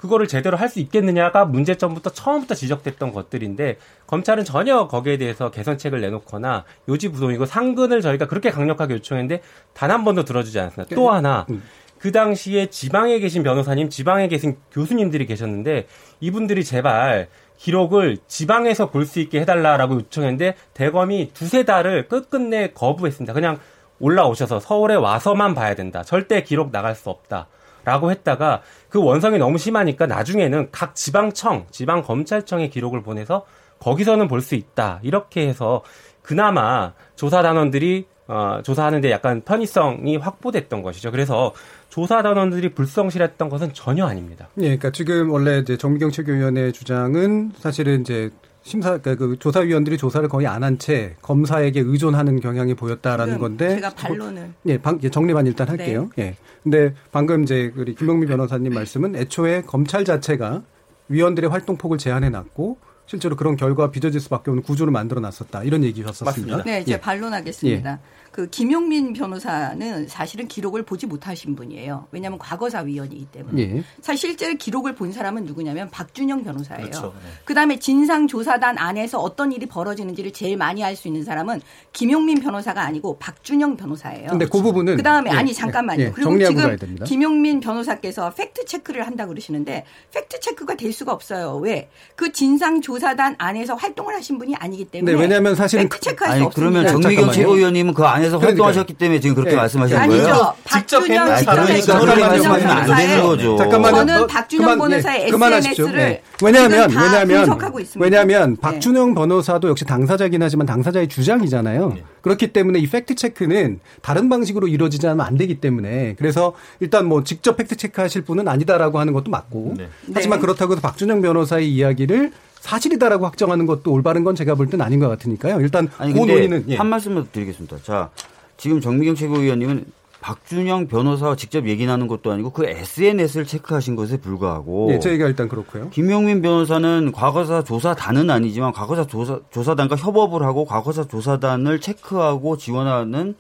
그거를 제대로 할 수 있겠느냐가 문제점부터 처음부터 지적됐던 것들인데 검찰은 전혀 거기에 대해서 개선책을 내놓거나 요지부동이고 상근을 저희가 그렇게 강력하게 요청했는데 단 한 번도 들어주지 않았습니다. 또 하나 음. 그 당시에 지방에 계신 변호사님, 지방에 계신 교수님들이 계셨는데 이분들이 제발 기록을 지방에서 볼 수 있게 해달라라고 요청했는데 대검이 두세 달을 끝끝내 거부했습니다. 그냥 올라오셔서 서울에 와서만 봐야 된다. 절대 기록 나갈 수 없다. 라고 했다가 그 원성이 너무 심하니까 나중에는 각 지방청, 지방검찰청에 기록을 보내서 거기서는 볼 수 있다. 이렇게 해서 그나마 조사 단원들이 어, 조사하는데 약간 편의성이 확보됐던 것이죠. 그래서 조사 단원들이 불성실했던 것은 전혀 아닙니다. 예, 그러니까 지금 원래 이제 정미경 최고위원의 주장은 사실은 이제 심사 그러니까 그 조사위원들이 조사를 거의 안 한 채 검사에게 의존하는 경향이 보였다라는 건데 제가 반론을 예, 방, 예 정리만 일단 할게요. 네. 예. 근데 방금 이제 우리 김명미 변호사님 말씀은 애초에 검찰 자체가 위원들의 활동 폭을 제한해 놨고 실제로 그런 결과 가 빚어질 수밖에 없는 구조를 만들어 놨었다. 이런 얘기셨었습니다. 네, 이제 예. 반론하겠습니다. 예. 그 김용민 변호사는 사실은 기록을 보지 못하신 분이에요. 왜냐하면 과거사 위원이기 때문에. 예. 사실 실제 기록을 본 사람은 누구냐면 박준영 변호사예요. 그렇죠. 네. 그다음에 진상조사단 안에서 어떤 일이 벌어지는지를 제일 많이 알 수 있는 사람은 김용민 변호사가 아니고 박준영 변호사예요. 근데 그 부분은 그다음에 예. 아니 잠깐만요. 예. 그리고 지금 김용민 변호사께서 팩트 체크를 한다 그러시는데 팩트 체크가 될 수가 없어요. 왜? 그 진상조사단 안에서 활동을 하신 분이 아니기 때문에 네, 왜냐하면 사실은 팩트 체크할 수 없습니다. 그러면 정미경 최고위원님은 그 안에서 활동하셨기 때문에 지금 그렇게 네. 말씀하시는 아니죠. 거예요? 직접 했는 그러니까 그렇게 말씀하시면 안 되는 거죠. 잠깐만요. 저는 박준영 변호사의 예, SNS를 네. 왜냐하면 왜냐하면 왜냐하면 네. 박준영 변호사도 역시 당사자긴 하지만 당사자의 주장이잖아요. 네. 그렇기 때문에 이 팩트 체크는 다른 방식으로 이루어지지 않으면 안 되기 때문에 그래서 일단 뭐 직접 팩트 체크하실 분은 아니다라고 하는 것도 맞고 네. 하지만 네. 그렇다고 해서 박준영 변호사의 이야기를 사실이다라고 확정하는 것도 올바른 건 제가 볼 땐 아닌 것 같으니까요. 일단 아니, 그 논의는 예. 한 말씀만 드리겠습니다. 자, 지금 정미경 최고위원님은 박준영 변호사와 직접 얘기 나눈 것도 아니고 그 SNS를 체크하신 것에 불과하고. 네, 저희가 일단 그렇고요. 김용민 변호사는 과거사 조사단은 아니지만 과거사 조사, 조사단과 협업을 하고 과거사 조사단을 체크하고 지원하는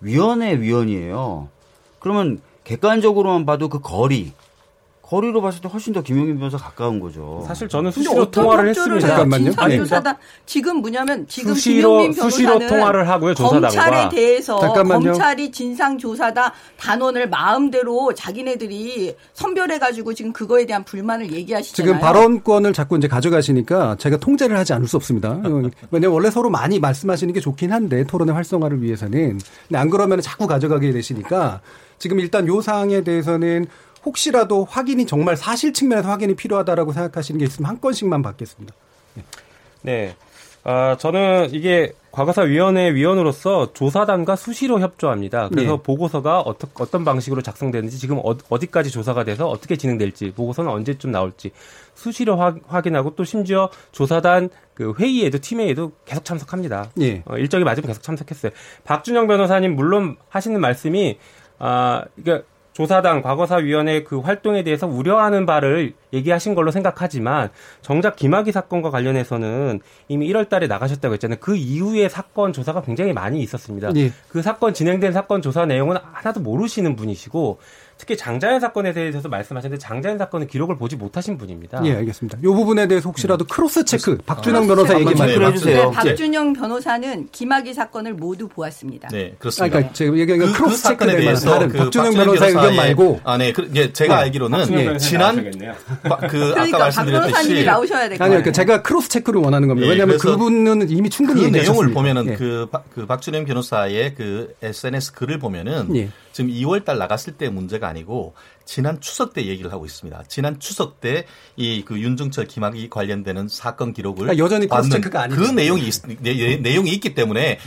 위원회 위원이에요. 그러면 객관적으로만 봐도 그 거리 거리로 봤을 때 훨씬 더 김용민 변호사 가까운 거죠. 사실 저는 수시로 통화를 했습니다. 잠깐만요. 진상조사단 지금 뭐냐면 지금 수시로, 김용민 변호사는 수시로 통화를 하고요. 조사단과. 검찰에 대해서 잠깐만요. 검찰이 진상 조사다 단원을 마음대로 자기네들이 선별해 가지고 지금 그거에 대한 불만을 얘기하시잖아요. 지금 발언권을 자꾸 이제 가져가시니까 제가 통제를 하지 않을 수 없습니다. [laughs] 왜냐면 원래 서로 많이 말씀하시는 게 좋긴 한데 토론의 활성화를 위해서는 근데 안 그러면 자꾸 가져가게 되시니까 지금 일단 요 사항에 대해서는 혹시라도 확인이 정말 사실 측면에서 확인이 필요하다라고 생각하시는 게 있으면 한 건씩만 받겠습니다. 네. 아, 저는 이게 과거사위원회 위원으로서 조사단과 수시로 협조합니다. 그래서 네. 보고서가 어떠, 어떤 방식으로 작성되는지 지금 어, 어디까지 조사가 돼서 어떻게 진행될지 보고서는 언제쯤 나올지 수시로 확, 확인하고 또 심지어 조사단 그 회의에도 팀회의에도 계속 참석합니다. 예. 어, 일정이 맞으면 계속 참석했어요. 박준영 변호사님 물론 하시는 말씀이 아, 그러니까 조사단 과거사위원회 그 활동에 대해서 우려하는 바를 얘기하신 걸로 생각하지만 정작 김학의 사건과 관련해서는 이미 1월 달에 나가셨다고 했잖아요. 그 이후에 사건 조사가 굉장히 많이 있었습니다. 예. 그 사건 진행된 사건 조사 내용은 하나도 모르시는 분이시고 특히 장자연 사건에 대해서 말씀하셨는데 장자연 사건은 기록을 보지 못하신 분입니다. 예, 알겠습니다. 요 부분에 대해서 혹시라도 크로스 체크 박준영 크로스 변호사. 얘기만 체크를 해주세요. 네, 박준영 변호사는 김학의 사건을 모두 보았습니다. 네, 아, 그렇습니다. 그러니까 제가 얘기한 건 그, 크로스 그 체크에 대해서 다른 그 박준영 변호사의 의견 말고 아, 네, 그, 예, 제가 네. 알기로는 예, 변호사 지난. 바- 그 그러니까 아까 말씀드렸듯이 나오셔야 될 거예요. 아니요, 그러니까 제가 크로스 체크를 원하는 겁니다. 예, 왜냐하면 그분은 이미 충분히 그. 내용을 보면은 예. 그, 박- 그 박준영 변호사의 그 SNS 글을 보면은 예. 지금 2월 달 나갔을 때 문제가 아니고 지난 추석 때 얘기를 하고 있습니다. 지난 추석 때 이 그 윤중철 김학의 관련되는 사건 기록을 그러니까 여전히 받는. 그 내용이 있, 내, 내용이 있기 때문에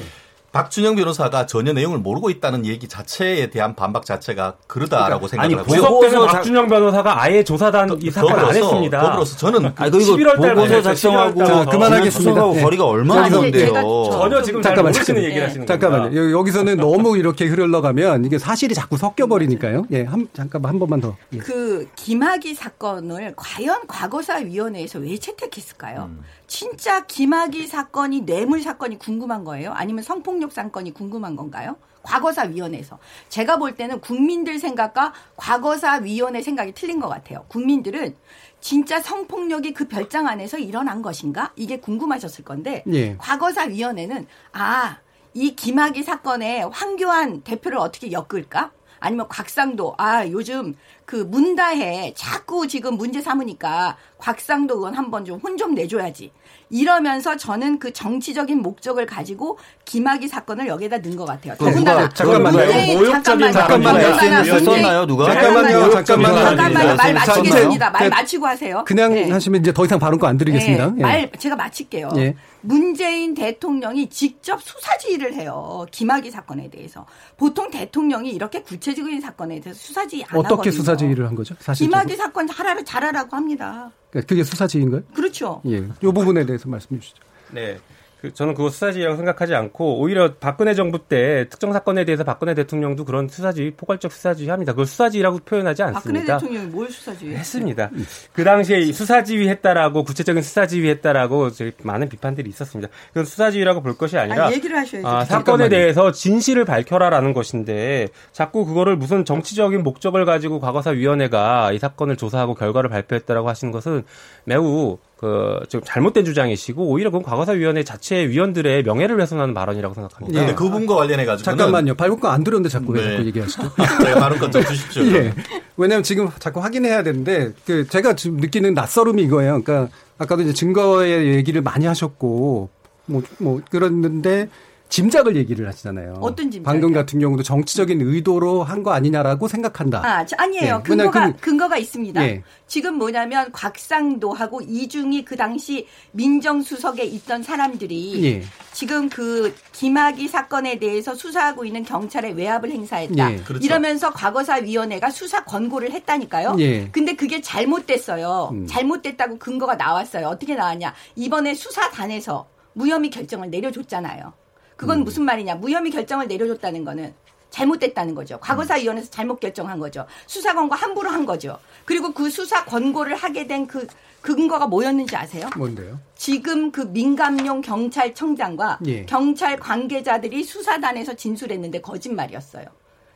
박준영 변호사가 전혀 내용을 모르고 있다는 얘기 자체에 대한 반박 자체가 그러다라고 아니, 생각을 하고요. 때는 보고서 자- 박준영 변호사가 아예 조사단 이 사건 안 했습니다. 더불어서 저는 아니, 그리고 11월 달부터 보고서. 작성하고 11월 달부터. 자, 그만하겠습니다. 네. 거리가 얼마나 아니, 먼데요. 전혀 지금 잘 잠깐만, 모르시는 잠깐만. 얘기를 하시는. 잠깐만요. 여- 여기서는 너무 이렇게 흘러가면 이게 사실이 자꾸 섞여 버리니까요. 예, 한 잠깐만 한 번만 더. 예. 그 김학의 사건을 과연 과거사위원회에서 왜 채택했을까요? 진짜 김학의 사건이 뇌물 사건이 궁금한 거예요? 아니면 성폭력 사건이 궁금한 건가요? 과거사위원회에서 제가 볼 때는 국민들 생각과 과거사위원회 생각이 틀린 것 같아요. 국민들은 진짜 성폭력이 그 별장 안에서 일어난 것인가 이게 궁금하셨을 건데 예. 과거사위원회는 아 이 김학의 사건에 황교안 대표를 어떻게 엮을까? 아니면 곽상도 아 요즘 그 문다해 자꾸 지금 문제 삼으니까 곽상도 의원 한번 좀혼좀 내줘야지 이러면서 저는 그 정치적인 목적을 가지고 김학의 사건을 여기에다 넣은 것 같아요. 더군다나 잠깐만요. 모욕적인 잠깐만요. 썼나요, 누가? 잠깐만요. 잠깐만요. 잠깐만요. 말 마치겠습니다. 말 그- 마치고 하세요. 그냥 네. 하시면 이제 더 이상 발언권 안 드리겠습니다. 네, 예. 말 제가 마칠게요. 예. 문재인 대통령이 직접 수사 지휘를 해요. 김학의 사건에 대해서. 보통 대통령이 이렇게 구체적인 사건에 대해서 수사 지휘 안 어떻게 하거든요. 수사 지휘를 한 거죠? 사실 김학의 사건 하라를 잘하라고 합니다. 그게 수사 지휘인가요? 그렇죠. 예. 이 부분에 대해서 말씀해 주시죠. 네. 그 저는 그거 수사지라고 생각하지 않고 오히려 박근혜 정부 때 특정 사건에 대해서 박근혜 대통령도 그런 수사지 포괄적 수사지 합니다. 그걸 수사지라고 표현하지 박근혜 않습니다. 대통령이 뭘 수사 지휘 했습니다. 그 당시에 수사지휘 했다라고 구체적인 수사지휘 했다라고 많은 비판들이 있었습니다. 그건 수사지휘라고 볼 것이 아니라 아, 얘기를 하셔야죠. 아, 사건에 잠깐만요. 대해서 진실을 밝혀라라는 것인데 자꾸 그거를 무슨 정치적인 목적을 가지고 과거사 위원회가 이 사건을 조사하고 결과를 발표했다라고 하시는 것은 매우 그 지금 잘못된 주장이시고 오히려 그건 과거사위원회 자체 위원들의 명예를 훼손하는 발언이라고 생각합니다. 근데 그 부분과 관련해 가지고 예. 잠깐만요. 발언권 안 드렸는데 자꾸 왜 네. 자꾸 얘기하시죠? 제가 [laughs] 발언권 좀 주십시오. [laughs] 예. 왜냐하면 지금 자꾸 확인해야 되는데 그 제가 지금 느끼는 낯설음이 이거예요. 그러니까 아까도 이제 증거의 얘기를 많이 하셨고 뭐 뭐 그랬는데 짐작을 얘기를 하시잖아요. 어떤 짐작이요? 방금 같은 경우도 정치적인 의도로 한 거 아니냐라고 생각한다. 아, 저- 아니에요. 예, 왜냐면 근거가 그- 근거가 있습니다. 예. 지금 뭐냐면 곽상도하고 이중이 그 당시 민정수석에 있던 사람들이 예. 지금 그 김학의 사건에 대해서 수사하고 있는 경찰에 외압을 행사했다. 예. 그렇죠. 이러면서 과거사위원회가 수사 권고를 했다니까요. 예. 근데 그게 잘못됐어요. 음. 잘못됐다고 근거가 나왔어요. 어떻게 나왔냐? 이번에 수사단에서 무혐의 결정을 내려줬잖아요. 음. 그건 무슨 말이냐? 무혐의 결정을 내려줬다는 거는 잘못됐다는 거죠. 과거사위원회에서 잘못 결정한 거죠. 수사 권고 함부로 한 거죠. 그리고 그 수사 권고를 하게 된 그 근거가 뭐였는지 아세요? 뭔데요? 지금 그 민감용 경찰청장과 예. 경찰 관계자들이 수사단에서 진술했는데 거짓말이었어요.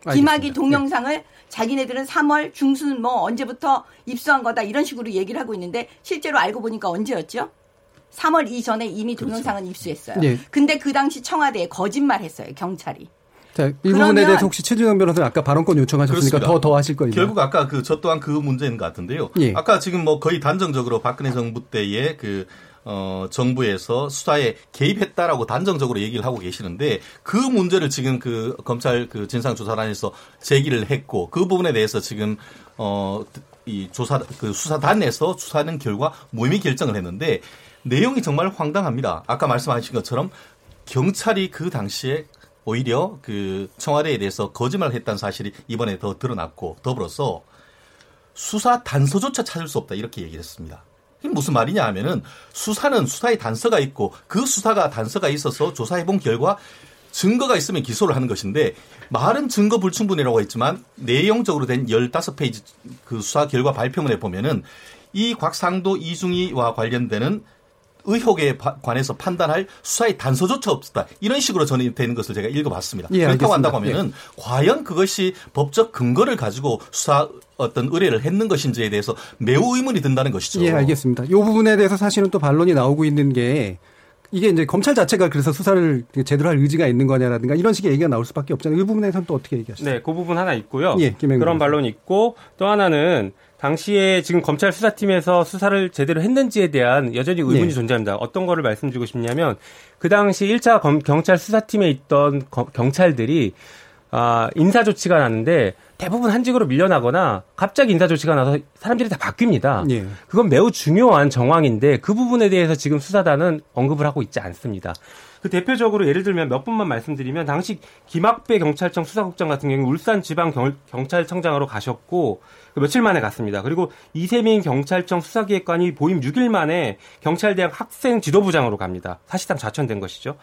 알겠습니다. 김학의 동영상을 자기네들은 3월 중순 뭐 언제부터 입수한 거다 이런 식으로 얘기를 하고 있는데 실제로 알고 보니까 언제였죠? 3월 이전에 이미 동영상은 입수했어요. 예. 근데 그 당시 청와대에 거짓말했어요 경찰이. 자, 이 그러면- 부분에 대해서 혹시 최준영 변호사는 아까 발언권 요청하셨으니까 그렇습니다. 더더 하실 거 있나요? 결국 아까 그 저 또한 그 문제인 것 같은데요. 예. 아까 지금 뭐 거의 단정적으로 박근혜 정부 때의 그 어, 정부에서 수사에 개입했다라고 단정적으로 얘기를 하고 계시는데 그 문제를 지금 그 검찰 그 진상조사단에서 제기를 했고 그 부분에 대해서 지금 어, 이 조사 그 수사단에서 수사하는 결과 무혐의 결정을 했는데 내용이 정말 황당합니다. 아까 말씀하신 것처럼 경찰이 그 당시에 오히려 그 청와대에 대해서 거짓말을 했다는 사실이 이번에 더 드러났고 더불어서 수사 단서조차 찾을 수 없다 이렇게 얘기를 했습니다. 이게 무슨 말이냐 하면은 수사는 수사의 단서가 있고 그 수사가 단서가 있어서 조사해 본 결과 증거가 있으면 기소를 하는 것인데 말은 증거 불충분이라고 했지만 내용적으로 된 15페이지 그 수사 결과 발표문에 보면은 이 곽상도 이중희와 관련되는 의혹에 바- 관해서 판단할 수사의 단서조차 없었다. 이런 식으로 전해되는 것을 제가 읽어봤습니다. 예, 그렇다고. 한다고 하면은 과연 그것이 법적 근거를 가지고 수사 어떤 의뢰를 했는 것인지에 대해서 매우 의문이 든다는 것이죠. 예, 알겠습니다. 이 부분에 대해서 사실은 또 반론이 나오고 있는 게 이게 이제 검찰 자체가 그래서 수사를 제대로 할 의지가 있는 거냐라든가 이런 식의 얘기가 나올 수밖에 없잖아요. 이 부분에서는 또 어떻게 얘기하시죠? 네, 그 부분 하나 있고요. 예, 그런. 반론이 있고 또 하나는 당시에 지금 검찰 수사팀에서 수사를 제대로 했는지에 대한 여전히 의문이 네. 존재합니다. 어떤 거를 말씀드리고 싶냐면 그 당시 1차 검- 경찰 수사팀에 있던 거- 경찰들이 아, 인사 조치가 나는데 대부분 한직으로 밀려나거나 갑자기 인사 조치가 나서 사람들이 다 바뀝니다. 예. 그건 매우 중요한 정황인데 그 부분에 대해서 지금 수사단은 언급을 하고 있지 않습니다. 그 대표적으로 예를 들면 몇 분만 말씀드리면 당시 김학배 경찰청 수사국장 같은 경우 울산 지방 경, 경찰청장으로 가셨고 그 며칠 만에 갔습니다. 그리고 이세민 경찰청 수사기획관이 보임 6일 만에 경찰대학 학생 지도부장으로 갑니다. 사실상 좌천된 것이죠.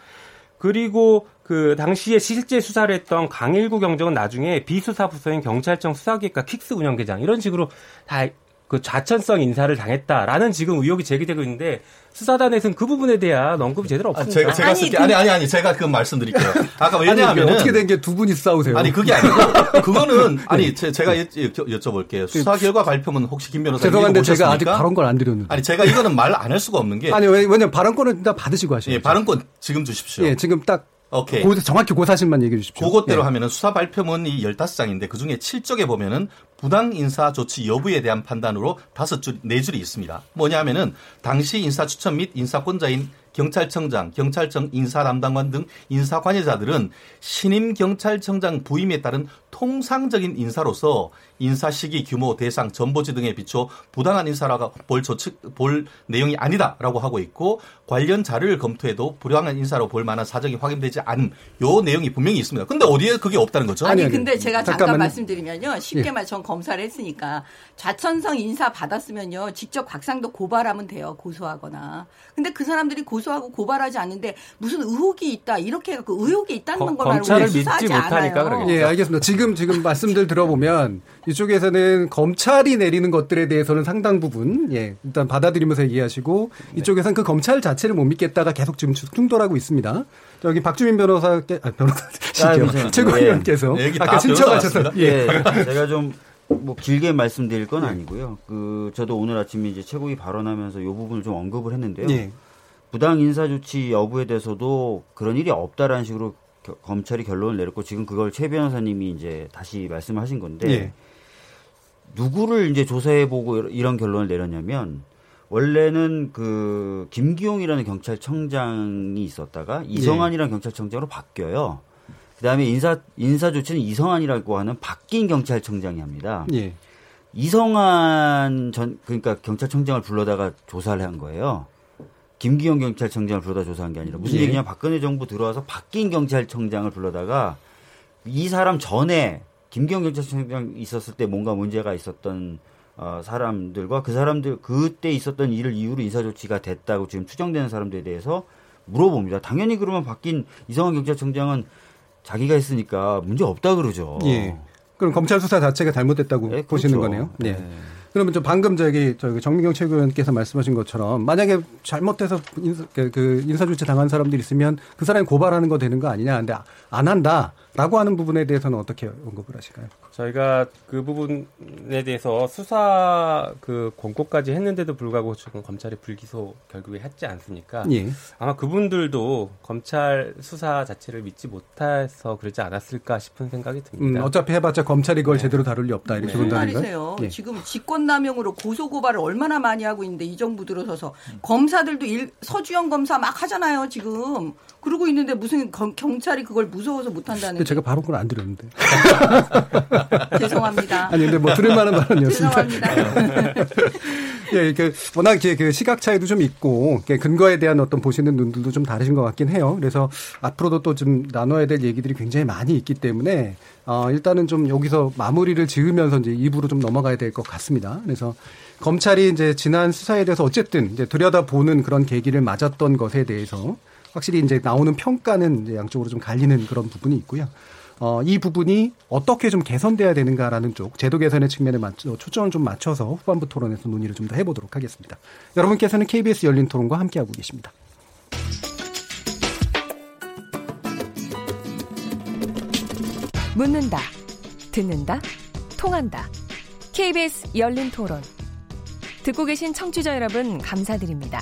그리고 그 당시에 실제 수사를 했던 강일구 경정은 나중에 비수사부서인 경찰청 수사기획과 킥스 운영계장 이런 식으로 다 그 좌천성 인사를 당했다라는 지금 의혹이 제기되고 있는데 수사단에서는 그 부분에 대한 언급이 제대로 아, 없습니다. 제가 제가 쓸게 아니 아니 아니 제가 그 말씀드릴게요. 아까 아니, 왜냐하면 어떻게 된 게 두 분이 싸우세요? 아니 그게 아니고 [laughs] 그거는 아니 제, 가 여쭤볼게요. 수사 결과 발표문 혹시 김 변호사님 죄송한데 제가 아직? 발언권 안 드렸는데. 아니 제가 이거는 말 안 할 수가 없는 게 아니 왜- 왜냐면 발언권은 다 받으시고 하시죠. 예, 발언권 지금 주십시오. 예, 지금 딱 오케이. 고- 정확히 그 사실만 얘기해 주십시오. 그것대로 예. 하면은 수사 발표문이 15장인데 그중에 7쪽에 보면은 부당 인사 조치 여부에 대한 판단으로 다섯 줄, 네 줄이 있습니다. 뭐냐면은 당시 인사 추천 및 인사권자인 경찰청장, 경찰청 인사 담당관 등 인사 관여자들은 신임 경찰청장 부임에 따른 통상적인 인사로서 인사 시기, 규모, 대상, 전보지 등에 비춰 부당한 인사라고 볼 조치, 볼 내용이 아니다라고 하고 있고 관련 자료를 검토해도 불량한 인사로 볼 만한 사정이 확인되지 않은 요 내용이 분명히 있습니다. 근데 어디에 그게 없다는 거죠? 아니, 아니, 아니. 근데 제가 잠깐 잠깐만요. 말씀드리면요. 쉽게 예. 말전 검사를 했으니까 좌천성 인사 받았으면요. 직접 곽상도 고발하면 돼요. 고소하거나. 근데 그 사람들이 고소하고 고발하지 않는데 무슨 의혹이 있다 이렇게 해갖고 의혹이 있다는 거- 건 말고 검찰을 믿지 못하니까 않아요. 그러겠죠. 예, 알겠습니다. 지금 지금 말씀들 들어보면 이쪽에서는 검찰이 내리는 것들에 대해서는 상당 부분 예, 일단 받아들이면서 얘기하시고 이쪽에서는 그 검찰 자체를 못 믿겠다가 계속 지금 충돌하고 있습니다. 저기 박주민 변호사께 아, 변호사시죠. [laughs] 아. 최고위원께서 예. 아까 변호사 예. 예, 제가 좀 뭐 길게 말씀드릴 건 아니고요. 그 저도 오늘 아침에 이제 최고위 발언하면서 이 부분을 좀 언급을 했는데요. 예. 부당 인사 조치 여부에 대해서도 그런 일이 없다라는 식으로 겨- 검찰이 결론을 내렸고 지금 그걸 최 변호사님이 이제 다시 말씀하신 건데 예. 누구를 이제 조사해 보고 이런- 이런 결론을 내렸냐면 원래는 그 김기용이라는 경찰청장이 있었다가 이성환이라는 경찰청장으로 바뀌어요. 그다음에 인사 인사 조치는 이성환이라고 하는 바뀐 경찰청장이 합니다. 예. 이성환 전 그러니까 경찰청장을 불러다가 조사를 한 거예요. 김기영 경찰청장을 불러다 조사한 게 아니라 무슨 예. 얘기냐 박근혜 정부 들어와서 바뀐 경찰청장을 불러다가 이 사람 전에 김기영 경찰청장 있었을 때 뭔가 문제가 있었던 어, 사람들과 그 사람들 그때 있었던 일을 이유로 인사 조치가 됐다고 지금 추정되는 사람들에 대해서 물어봅니다. 당연히 그러면 바뀐 이성환 경찰청장은 자기가 했으니까 문제 없다 그러죠. 예. 그럼 검찰 수사 자체가 잘못됐다고 네, 보시는 그렇죠. 거네요. 네. 네. 그러면 좀 방금 저기 저기 정미경 최고위원께서 말씀하신 것처럼 만약에 잘못해서 인사, 그, 그 인사조치 당한 사람들이 있으면 그 사람이 고발하는 거 되는 거 아니냐. 근데 안 한다 라고 하는 부분에 대해서는 어떻게 언급을 하실까요? 저희가 그 부분에 대해서 수사 그 권고까지 했는데도 불구하고 지금 검찰이 불기소 결국에 했지 않습니까? 예. 아마 그분들도 검찰 수사 자체를 믿지 못해서 그러지 않았을까 싶은 생각이 음, 듭니다. 어차피 해봤자 검찰이 그걸 제대로 다룰 리 없다 이렇게 무슨 본다는? 거예요? 예. 지금 직권남용으로 고소 고발을 얼마나 많이 하고 있는데 이 정부 들어서서 검사들도 일, 서주영 검사 막 하잖아요 지금 그러고 있는데 무슨 검- 경찰이 그걸 무서워서 못한다는 제가 바로 그걸 안 드렸는데. [laughs] 죄송합니다. 아니 근데 뭐 들을 만한 발언이었습니다. 죄송합니다. [laughs] 예, 그 워낙 이제 그 시각 차이도 좀 있고 근거에 대한 어떤 보시는 눈들도 좀 다르신 것 같긴 해요. 그래서 앞으로도 또 좀 나눠야 될 얘기들이 굉장히 많이 있기 때문에 어, 일단은 좀 여기서 마무리를 지으면서 이제 입으로 좀 넘어가야 될 것 같습니다. 그래서 검찰이 이제 지난 수사에 대해서 어쨌든 이제 들여다보는 그런 계기를 맞았던 것에 대해서 확실히 이제 나오는 평가는 이제 양쪽으로 좀 갈리는 그런 부분이 있고요. 어, 이 부분이 어떻게 좀 개선돼야 되는가라는 쪽 제도 개선의 측면에 맞춰 초점을 좀 맞춰서 후반부 토론에서 논의를 좀 더 해보도록 하겠습니다. 여러분께서는 KBS 열린 토론과 함께하고 계십니다. 묻는다, 듣는다, 통한다. KBS 열린 토론. 듣고 계신 청취자 여러분, 감사드립니다.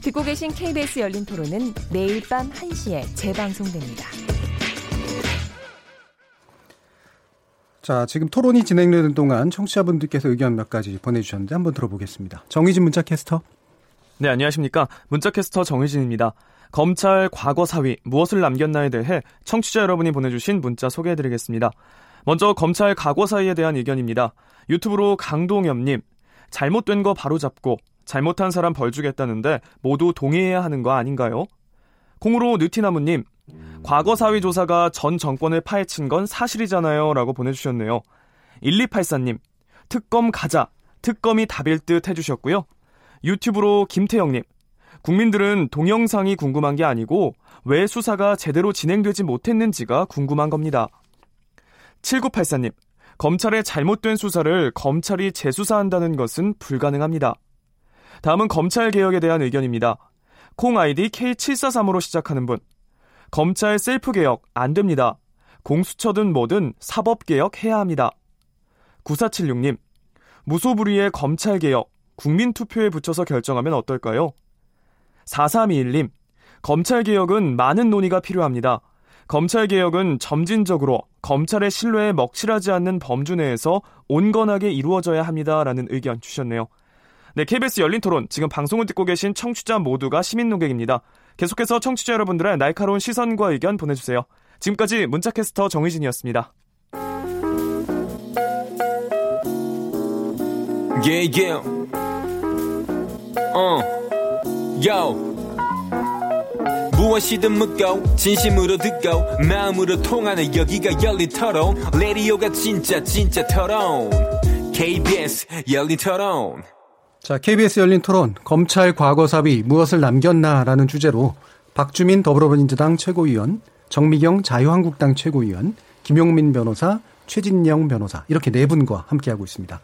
듣고 계신 KBS 열린 토론은 매일 밤 1시에 재방송됩니다. 자, 지금 토론이 진행되는 동안 청취자분들께서 의견 몇 가지 보내주셨는데 한번 들어보겠습니다. 정희진 문자 캐스터. 네, 안녕하십니까. 문자캐스터 정의진입니다. 검찰 과거 사위 무엇을 남겼나에 대해 청취자 여러분이 보내주신 문자 소개해드리겠습니다. 먼저 검찰 과거 사위에 대한 의견입니다. 유튜브로 강동엽님, 잘못된 거 바로 잡고 잘못한 사람 벌 주겠다는데 모두 동의해야 하는 거 아닌가요? 콩으로 느티나무님, 과거 사위 조사가 전 정권을 파헤친 건 사실이잖아요. 라고 보내주셨네요. 1284님, 특검 가자. 특검이 답일 듯 해주셨고요. 유튜브로 김태영님, 국민들은 동영상이 궁금한 게 아니고 왜 수사가 제대로 진행되지 못했는지가 궁금한 겁니다. 7984님, 검찰의 잘못된 수사를 검찰이 재수사한다는 것은 불가능합니다. 다음은 검찰 개혁에 대한 의견입니다. 콩 아이디 K743으로 시작하는 분. 검찰 셀프 개혁 안 됩니다. 공수처든 뭐든 사법 개혁 해야 합니다. 9476님. 무소불위의 검찰 개혁 국민 투표에 붙여서 결정하면 어떨까요? 4321님. 검찰 개혁은 많은 논의가 필요합니다. 검찰 개혁은 점진적으로 검찰의 신뢰에 먹칠하지 않는 범주 내에서 온건하게 이루어져야 합니다라는 의견 주셨네요. 네, KBS 열린 토론 지금 방송을 듣고 계신 청취자 모두가 시민 농객입니다. 계속해서 청취자 여러분들의 날카로운 시선과 의견 보내주세요. 지금까지 문자캐스터 정의진이었습니다. Yeah, yeah. Uh. Yo. 무엇이든 묻고 진심으로 듣고 마음으로 통하는 여기가 열린 토론 레디오가 진짜 진짜 토론 KBS 열린 토론 자, KBS 열린 토론, 검찰 과거 사위 무엇을 남겼나라는 주제로 박주민 더불어민주당 최고위원, 정미경 자유한국당 최고위원, 김용민 변호사, 최진영 변호사. 이렇게 네 분과 함께하고 있습니다.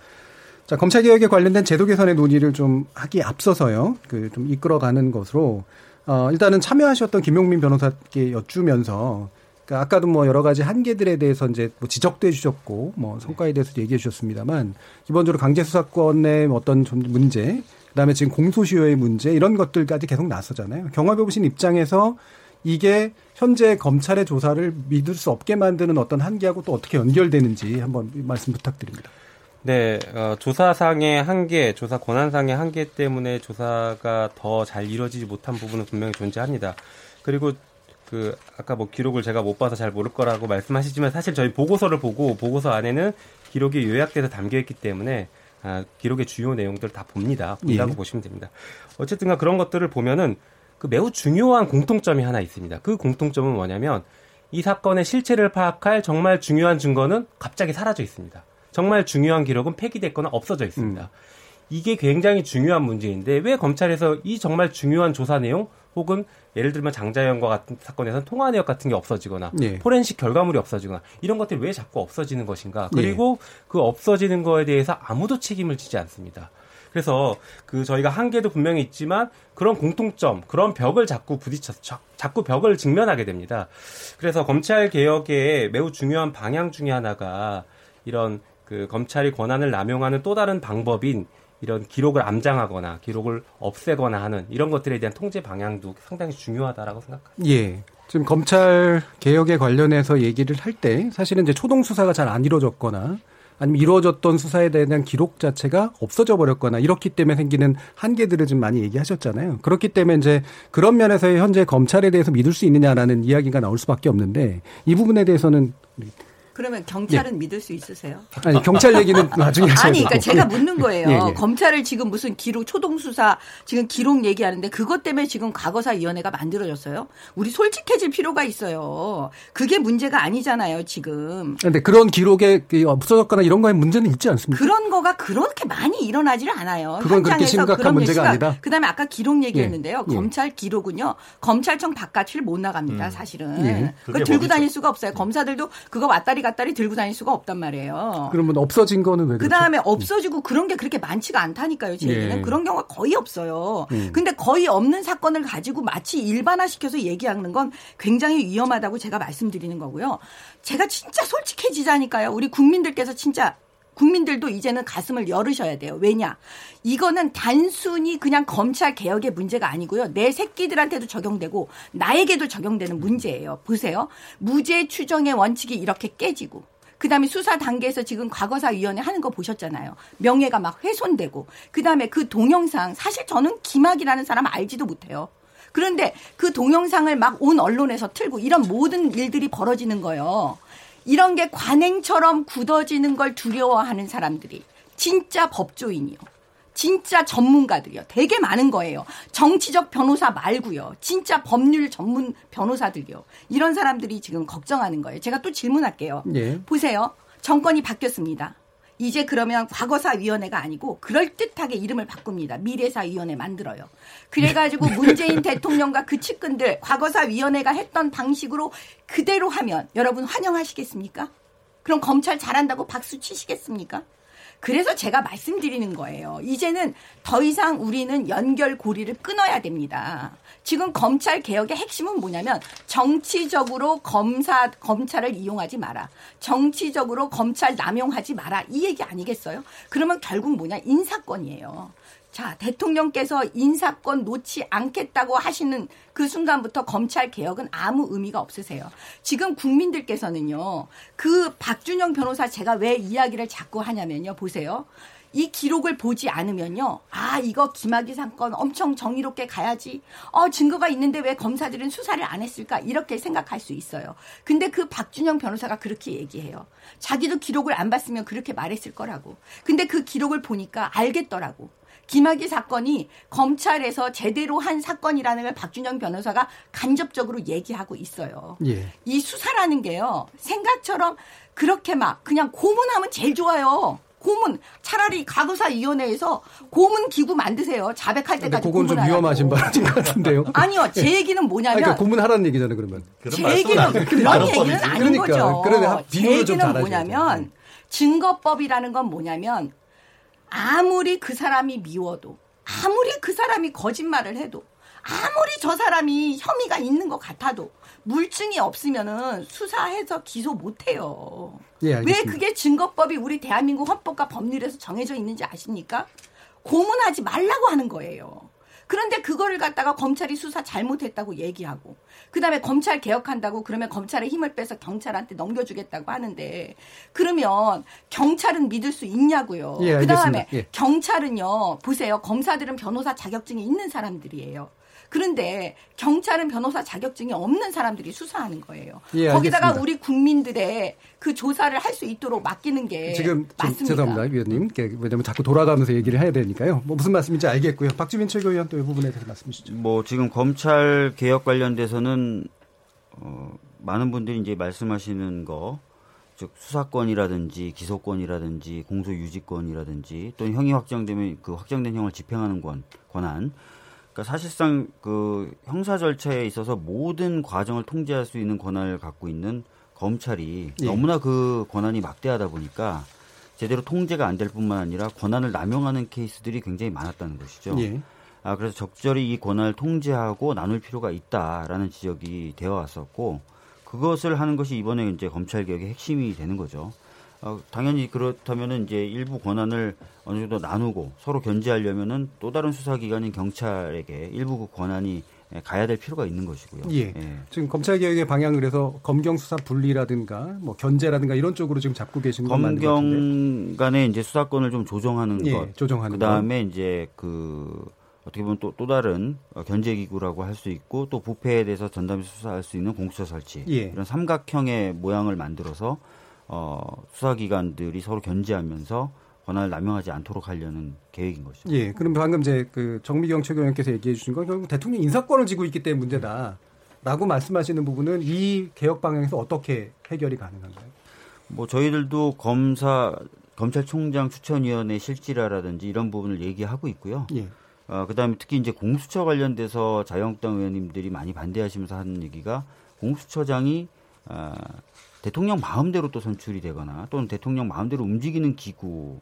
자, 검찰 개혁에 관련된 제도 개선의 논의를 좀 하기 앞서서요, 그 좀 이끌어가는 것으로 어, 일단은 참여하셨던 김용민 변호사께 여쭈면서 그러니까 아까도 뭐 여러 가지 한계들에 대해서 이제 뭐 지적도 해주셨고 뭐 성과에 대해서 도 얘기해 주셨습니다만 기본적으로 강제 수사권의 어떤 좀 문제, 그다음에 지금 공소시효의 문제 이런 것들까지 계속 나서잖아요. 경험해 보신 입장에서 이게 현재 검찰의 조사를 믿을 수 없게 만드는 어떤 한계하고 또 어떻게 연결되는지 한번 말씀 부탁드립니다. 네, 어, 조사상의 한계, 조사 권한상의 한계 때문에 조사가 더 잘 이루어지지 못한 부분은 분명히 존재합니다. 그리고 그 아까 뭐 기록을 제가 못 봐서 잘 모를 거라고 말씀하시지만 사실 저희 보고서를 보고 보고서 안에는 기록이 요약돼서 담겨 있기 때문에 아, 기록의 주요 내용들을 다 봅니다. 본다고 예. 보시면 됩니다. 어쨌든가 그런 것들을 보면은 그 매우 중요한 공통점이 하나 있습니다. 그 공통점은 뭐냐면 이 사건의 실체를 파악할 정말 중요한 증거는 갑자기 사라져 있습니다. 정말 중요한 기록은 폐기됐거나 없어져 있습니다. 이게 굉장히 중요한 문제인데 왜 검찰에서 이 정말 중요한 조사 내용 혹은 예를 들면 장자연과 같은 사건에서는 통화 내역 같은 게 없어지거나 예. 포렌식 결과물이 없어지거나 이런 것들이 왜 자꾸 없어지는 것인가 예. 그리고 그 없어지는 거에 대해서 아무도 책임을 지지 않습니다. 그래서 그 저희가 한계도 분명히 있지만 그런 공통점, 그런 벽을 자꾸 부딪혀서 자, 자꾸 벽을 직면하게 됩니다. 그래서 검찰 개혁의 매우 중요한 방향 중에 하나가 이런 그 검찰이 권한을 남용하는 또 다른 방법인 이런 기록을 암장하거나 기록을 없애거나 하는 이런 것들에 대한 통제 방향도 상당히 중요하다라고 생각합니다. 예. 지금 검찰 개혁에 관련해서 얘기를 할 때 사실은 이제 초동 수사가 잘 안 이루어졌거나 아니면 이루어졌던 수사에 대한 기록 자체가 없어져 버렸거나 이렇기 때문에 생기는 한계들을 좀 많이 얘기하셨잖아요. 그렇기 때문에 이제 그런 면에서 현재 검찰에 대해서 믿을 수 있느냐라는 이야기가 나올 수밖에 없는데 이 부분에 대해서는 그러면 경찰은 믿을 수 있으세요? 아니 경찰 얘기는 [laughs] 나중에 하셔야 아니, 그러니까. 제가 묻는 거예요. 예, 예. 검찰을 지금 무슨 기록 초동 수사 지금 기록 얘기하는데 그것 때문에 지금 과거사 위원회가 만들어졌어요. 우리 솔직해질 필요가 있어요. 그게 문제가 아니잖아요, 지금. 근데 그런 기록에 그 없어졌거나 이런 거에 문제는 있지 않습니까? 그런 거가 그렇게 많이 일어나지를 않아요. 그건 그렇게 현장에서 심각한 그런 문제가 얘기가- 아니다? 그다음에 아까 기록 얘기했는데요. 예. 예. 검찰 기록은요. 검찰청 바깥을 못 나갑니다. 음. 사실은. 예. 그걸 들고. 다닐 수가 없어요. 검사들도 그거 왔다리 갔다리 들고 다닐 수가 없단 말이에요. 그러면 없어진 거는 왜그 그렇죠? 다음에 없어지고 그런 게 그렇게 많지가 않다니까요, 제 예. 얘기는. 그런 경우가 거의 없어요. 음. 근데 거의 없는 사건을 가지고 마치 일반화시켜서 얘기하는 건 굉장히 위험하다고 제가 말씀드리는 거고요. 제가 진짜 솔직해지자니까요. 우리 국민들께서 진짜 국민들도 이제는 가슴을 열으셔야 돼요. 왜냐? 이거는 단순히 그냥 검찰 개혁의 문제가 아니고요. 내 새끼들한테도 적용되고 나에게도 적용되는 문제예요. 보세요. 무죄 추정의 원칙이 이렇게 깨지고 그다음에 수사 단계에서 지금 과거사 위원회 하는 거 보셨잖아요. 명예가 막 훼손되고 그다음에 그 동영상 사실 저는 김학이라는 사람 알지도 못해요. 그런데 그 동영상을 막 온 언론에서 틀고 이런 모든 일들이 벌어지는 거예요. 이런 게 관행처럼 굳어지는 걸 두려워하는 사람들이 진짜 법조인이요. 진짜 전문가들이요. 되게 많은 거예요. 정치적 변호사 말고요. 진짜 법률 전문 변호사들이요. 이런 사람들이 지금 걱정하는 거예요. 제가 또 질문할게요. 예. 보세요. 정권이 바뀌었습니다. 이제 그러면 과거사위원회가 아니고 그럴듯하게 이름을 바꿉니다. 미래사위원회 만들어요. 그래가지고 문재인 [laughs] 대통령과 그 측근들 과거사위원회가 했던 방식으로 그대로 하면 여러분 환영하시겠습니까? 그럼 검찰 잘한다고 박수 치시겠습니까? 그래서 제가 말씀드리는 거예요. 이제는 더 이상 우리는 연결 고리를 끊어야 됩니다. 지금 검찰 개혁의 핵심은 뭐냐면 정치적으로 검사 검찰을 이용하지 마라. 정치적으로 검찰 남용하지 마라. 이 얘기 아니겠어요? 그러면 결국 뭐냐? 인사권이에요. 자, 대통령께서 인사권 놓지 않겠다고 하시는 그 순간부터 검찰 개혁은 아무 의미가 없으세요. 지금 국민들께서는요, 그 박준영 변호사 제가 왜 이야기를 자꾸 하냐면요, 보세요. 이 기록을 보지 않으면요, 아, 이거 김학의 사건 엄청 정의롭게 가야지. 어, 증거가 있는데 왜 검사들은 수사를 안 했을까? 이렇게 생각할 수 있어요. 근데 그 박준영 변호사가 그렇게 얘기해요. 자기도 기록을 안 봤으면 그렇게 말했을 거라고. 근데 그 기록을 보니까 알겠더라고. 김학의 사건이 검찰에서 제대로 한 사건이라는 걸 박준영 변호사가 간접적으로 얘기하고 있어요. 예. 이 수사라는 게요, 생각처럼 그렇게 막 그냥 고문하면 제일 좋아요. 고문 차라리 과거사위원회에서 고문 기구 만드세요. 자백할 때까지 그건 좀. 위험하신 발언인 것 같은데요. 아니요, 제 예. 얘기는 뭐냐면 아니, 그러니까 고문하라는 얘기잖아요, 그러면. 제 얘기는 그런 얘기는 아닌 그러니까, 거죠. 그러네, 제 얘기는 뭐냐면 증거법이라는 건 뭐냐면 아무리 그 사람이 미워도 아무리 그 사람이 거짓말을 해도 아무리 저 사람이 혐의가 있는 것 같아도 물증이 없으면은 수사해서 기소 못 해요. 예, 왜. 그게 증거법이 우리 대한민국 헌법과 법률에서 정해져 있는지 아십니까? 고문하지 말라고 하는 거예요. 그런데 그거를 갖다가 검찰이 수사 잘못했다고 얘기하고 그다음에 검찰 개혁한다고 그러면 검찰의 힘을 빼서 경찰한테 넘겨주겠다고 하는데 그러면 경찰은 믿을 수 있냐고요. 예, 그다음에. 예. 경찰은요 보세요 검사들은 변호사 자격증이 있는 사람들이에요. 그런데 경찰은 변호사 자격증이 없는 사람들이 수사하는 거예요. 예, 거기다가 알겠습니다. 우리 국민들의 그 조사를 할 수 있도록 맡기는 게 지금 좀 맞습니다. 죄송합니다, 위원님. 왜냐면 자꾸 돌아가면서 얘기를 해야 되니까요. 뭐 무슨 말씀인지 알겠고요. 박주민 최고위원 또 이 부분에 대해서 말씀 주시죠. 뭐 지금 검찰 개혁 관련돼서는 어, 많은 분들이 이제 말씀하시는 거, 즉 수사권이라든지 기소권이라든지 공소유지권이라든지 또 형이 확정되면 그 확정된 형을 집행하는 권, 권한. 그러니까 사실상 그 형사 절차에 있어서 모든 과정을 통제할 수 있는 권한을 갖고 있는 검찰이 예. 너무나 그 권한이 막대하다 보니까 제대로 통제가 안 될 뿐만 아니라 권한을 남용하는 케이스들이 굉장히 많았다는 것이죠. 예. 아, 그래서 적절히 이 권한을 통제하고 나눌 필요가 있다라는 지적이 되어 왔었고, 그것을 하는 것이 이번에 이제 검찰 개혁의 핵심이 되는 거죠. 어, 당연히 그렇다면은 이제 일부 권한을 어느 정도 나누고 서로 견제하려면은 또 다른 수사기관인 경찰에게 일부 그 권한이 가야 될 필요가 있는 것이고요. 예. 지금 검찰 개혁의 방향을 해서 검경 수사 분리라든가 뭐 견제라든가 이런 쪽으로 지금 잡고 계신 건 맞는 것 같은데. 검경 간의 이제 수사권을 좀 조정하는 예, 것, 조정하는 그 다음에 이제 그 어떻게 보면 또, 또 다른 어, 견제 기구라고 할 수 있고 또 부패에 대해서 전담해서 수사할 수 있는 공수처 설치 예. 이런 삼각형의 모양을 만들어서 어, 수사기관들이 서로 견제하면서 권한을 남용하지 않도록 하려는 계획인 것이죠. 예, 그럼 방금 이제 그 정미경 최고위원께서 얘기해 주신 건 결국 대통령 인사권을 쥐고 있기 때문에 문제다 라고 말씀하시는 부분은 이 개혁 방향에서 어떻게 해결이 가능한가요? 뭐 저희들도 검사 검찰총장 추천위원회 실질화라든지 이런 부분을 얘기하고 있고요. 예. 어, 그다음에 특히 이제 공수처 관련돼서 자유한국당 의원님들이 많이 반대하시면서 하는 얘기가 공수처장이 아, 대통령 마음대로 또 선출이 되거나 또는 대통령 마음대로 움직이는 기구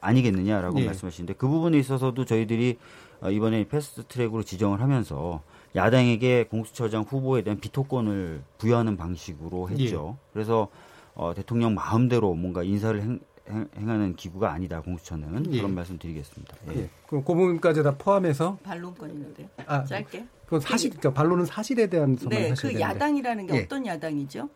아니겠느냐라고 예. 말씀하시는데 그 부분에 있어서도 저희들이 어, 이번에 패스트 트랙으로 지정을 하면서 야당에게 공수처장 후보에 대한 비토권을 부여하는 방식으로 했죠. 그래서 어, 대통령 마음대로 뭔가 인사를 행, 행, 행하는 기구가 아니다 공수처는 예. 그런 말씀 드리겠습니다. 예. 예. 그럼 그 부분까지 다 포함해서 반론권 있는데요. 아, 짧게. 그건 사실 그러니까 반론은 사실에 대한 네, 그 되는데. 야당이라는 게 예. 어떤 야당이죠?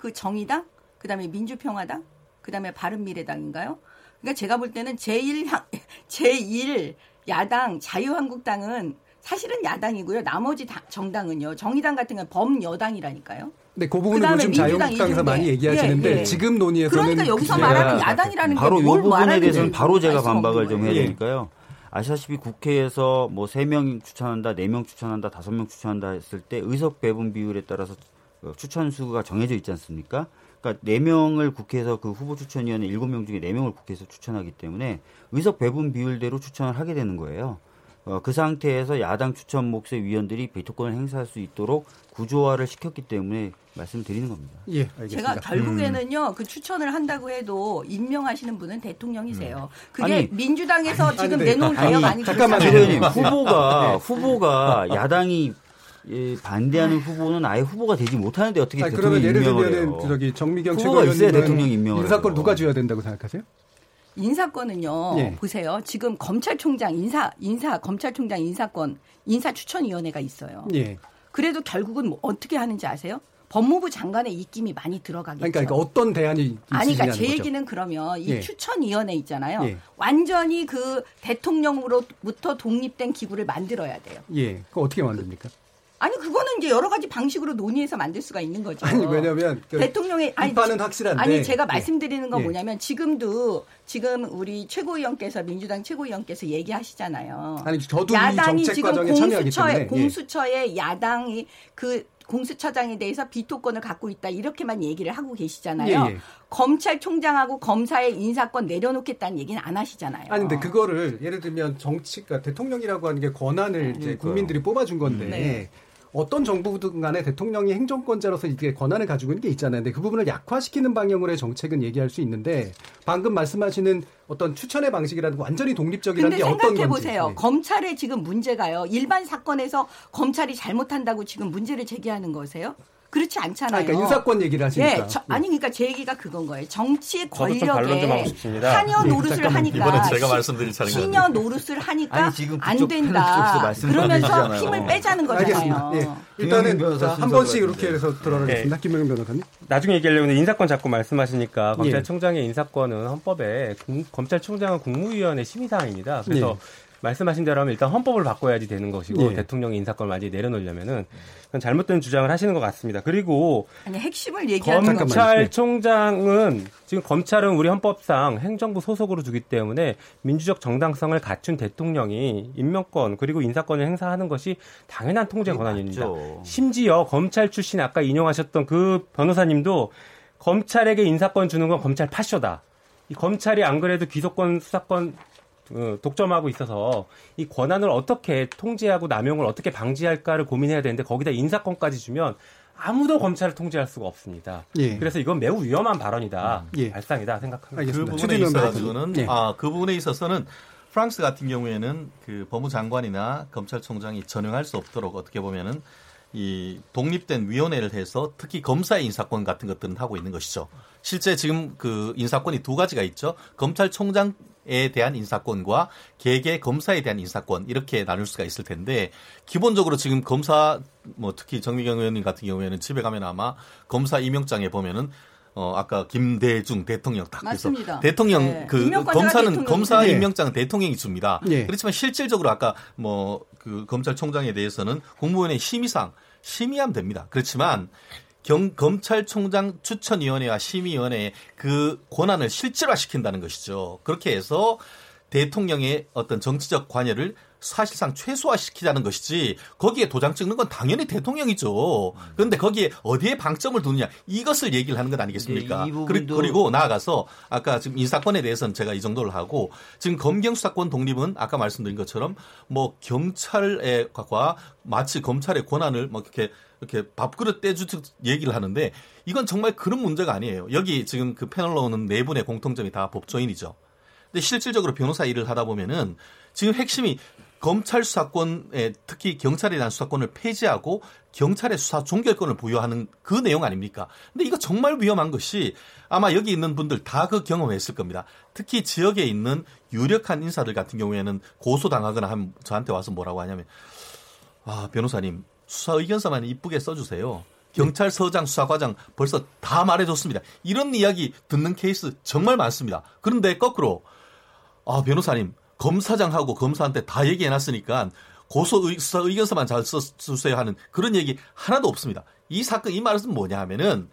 그 정의당, 그 다음에 민주평화당, 그 다음에 바른미래당인가요? 그러니까 제가 볼 때는 제1 [laughs] 제1 야당 자유한국당은 사실은 야당이고요. 나머지 다- 정당은요. 정의당 같은 건 범여당이라니까요. 네, 그 부분은 그다음에 요즘 민주당 자유한국당에서. 많이 얘기하시는데 예, 예. 지금 논의에서는 그러니까 여기서 말하는 아니라 야당이라는 게 바로 이뭘 부분에 대해서는 바로 제가 반박을 좀 해야. 되니까요. 아시다시피 국회에서 뭐세명 추천한다, 네명 추천한다, 다섯 명 추천한다 했을 때 의석 배분 비율에 따라서 어, 추천 수가 정해져 있지 않습니까? 그러니까 네 명을 국회에서 그 후보 추천위원회 일곱 명 중에 네 명을 국회에서 추천하기 때문에 의석 배분 비율대로 추천을 하게 되는 거예요. 어, 그 상태에서 야당 추천 몫의 위원들이 베토권을 행사할 수 있도록 구조화를 시켰기 때문에 말씀드리는 겁니다. 예, 알겠습니다. 제가 결국에는요 그 추천을 한다고 해도 임명하시는 분은 대통령이세요. 그게 아니, 민주당에서 아니, 지금 내놓은 개혁 아니 잠깐만요. 최 의원님 네. 후보가 네. 후보가 [laughs] 야당이 예, 반대하는 후보는 아예 후보가 되지 못하는데 어떻게 아니, 그러면 대통령 예를 임명을 들면은 해요? 저기 정미경 후보가 있어야 대통령 임명을 인사권. 누가 줘야 된다고 생각하세요? 인사권은요. 예. 보세요. 지금 검찰총장 인사 인사 검찰총장 인사권 인사 추천위원회가 있어요. 예. 그래도 결국은 뭐 어떻게 하는지 아세요? 법무부 장관의 입김이 많이 들어가겠죠. 그러니까, 그러니까 어떤 대안이 아니, 그러니까 제 거죠. 얘기는 그러면 이 예. 추천위원회 있잖아요. 예. 완전히 그 대통령으로부터 독립된 기구를 만들어야 돼요. 예. 그거 어떻게 만듭니까? 아니 그거는 이제 여러 가지 방식으로 논의해서 만들 수가 있는 거죠. 아니 왜냐면 그 대통령의 아니, 입안은 확실한데 아니 제가 예. 말씀드리는 건 예. 뭐냐면 지금도 지금 우리 최고위원께서 민주당 최고위원께서 얘기하시잖아요. 아니, 저도 이 야당이 지금 공수처에 예. 공수처에 야당이 그 공수처장에 대해서 비토권을 갖고 있다 이렇게만 얘기를 하고 계시잖아요. 예, 예. 검찰총장하고 검사의 인사권 내려놓겠다는 얘기는 안 하시잖아요. 아니 근데 그거를 예를 들면 정치 그러니까 대통령이라고 하는 게 권한을 이제 그러니까요. 국민들이 뽑아준 건데 네. 어떤 정부든 간에 대통령이 행정권자로서 이게 권한을 가지고 있는 게 있잖아요. 근데 그 부분을 약화시키는 방향으로의 정책은 얘기할 수 있는데 방금 말씀하시는 어떤 추천의 방식이라든가 완전히 독립적이라는 게 어떤 건지. 생각해 보세요. 예. 검찰의 지금 문제가요. 일반 사건에서 검찰이 잘못한다고 지금 문제를 제기하는 거세요? 그렇지 아, 않잖아요. 그러니까 인사권 얘기를 하시니까. 예, 저- 아니 그러니까 제 얘기가 그건 거예요. 정치 저도 좀 반론 좀 하고 권력에. 한여 네, 노릇을 잠깐만. 하니까 이번엔 제가 말씀드릴 차례인 것 신여 노릇을 하니까 아니, 지금 안 된다. 그러면서. 힘을 빼자는. 거잖아요. 예. 일단은 한 번씩 이렇게. 해서 들어가겠습니다. 김명민 변호사님. 나중에 얘기하려고 했는데 인사권 자꾸 말씀하시니까 예. 검찰총장의 인사권은 헌법에 공- 검찰총장은 국무위원회 심의사항입니다. 그래서 말씀하신 대로 하면 일단 헌법을 바꿔야지 되는 것이고 예. 대통령이 인사권을 완전히 내려놓으려면은 그건 잘못된 주장을 하시는 것 같습니다. 그리고 아니 핵심을 얘기하는 거 검찰총장은 지금 검찰은 우리 헌법상 행정부 소속으로 두기 때문에 민주적 정당성을 갖춘 대통령이 임명권 그리고 인사권을 행사하는 것이 당연한 통제 권한입니다. 맞죠. 심지어 검찰 출신 아까 인용하셨던 그 변호사님도 검찰에게 인사권 주는 건 검찰 파쇼다. 이 검찰이 안 그래도 기소권 수사권 어, 독점하고 있어서 이 권한을 어떻게 통제하고 남용을 어떻게 방지할까를 고민해야 되는데 거기다 인사권까지 주면 아무도 검찰을 통제할 수가 없습니다. 예. 그래서 이건 매우 위험한 발언이다, 예. 발상이다 생각합니다. 알겠습니다. 그 부분에 있어가지고는 예. 아그 부분에 있어서는 프랑스 같은 경우에는 그 법무장관이나 검찰총장이 전용할 수 없도록 어떻게 보면은 이 독립된 위원회를 해서 특히 검사의 인사권 같은 것들은 하고 있는 것이죠. 실제 지금 그 인사권이 두 가지가 있죠. 검찰총장 에 대한 인사권과 개개 검사에 대한 인사권 이렇게 나눌 수가 있을 텐데 기본적으로 지금 검사 뭐 특히 정미경 의원님 같은 경우에는 집에 가면 아마 검사 임명장에 보면은 어 아까 김대중 대통령 딱 그래서 맞습니다. 대통령 네. 그 검사는. 검사 예. 임명장은 대통령이 줍니다. 예. 그렇지만 실질적으로 아까 뭐 그 검찰총장에 대해서는 국무원의 심의상 심의하면 됩니다. 그렇지만 경, 검찰총장 추천위원회와 심의위원회의 그 권한을 실질화시킨다는 것이죠. 그렇게 해서 대통령의 어떤 정치적 관여를 사실상 최소화시키자는 것이지 거기에 도장 찍는 건 당연히 대통령이죠. 그런데 거기에 어디에 방점을 두느냐 이것을 얘기를 하는 것 아니겠습니까? 그리- 그리고 나아가서 아까 지금 인사권에 대해서는 제가 이 정도를 하고 지금 검경 수사권 독립은 아까 말씀드린 것처럼 뭐 경찰과 마치 검찰의 권한을 뭐 이렇게 이렇게 밥그릇 떼주듯 얘기를 하는데 이건 정말 그런 문제가 아니에요. 여기 지금 그 패널로 오는 네 분의 공통점이 다 법조인이죠. 근데 실질적으로 변호사 일을 하다 보면은 지금 핵심이 검찰 수사권에 특히 경찰에 대한 수사권을 폐지하고 경찰의 수사 종결권을 부여하는 그 내용 아닙니까? 근데 이거 정말 위험한 것이 아마 여기 있는 분들 다 그 경험했을 겁니다. 특히 지역에 있는 유력한 인사들 같은 경우에는 고소당하거나 하면 저한테 와서 뭐라고 하냐면 아 변호사님 수사 의견서만 이쁘게 써주세요. 경찰서장 수사과장 벌써 다 말해줬습니다. 이런 이야기 듣는 케이스 정말 많습니다. 그런데 거꾸로 아 변호사님 검사장하고 검사한테 다 얘기해놨으니까 고소 의, 수사 의견서만 잘 써주세요 하는 그런 얘기 하나도 없습니다. 이 사건 이 말은 뭐냐 하면은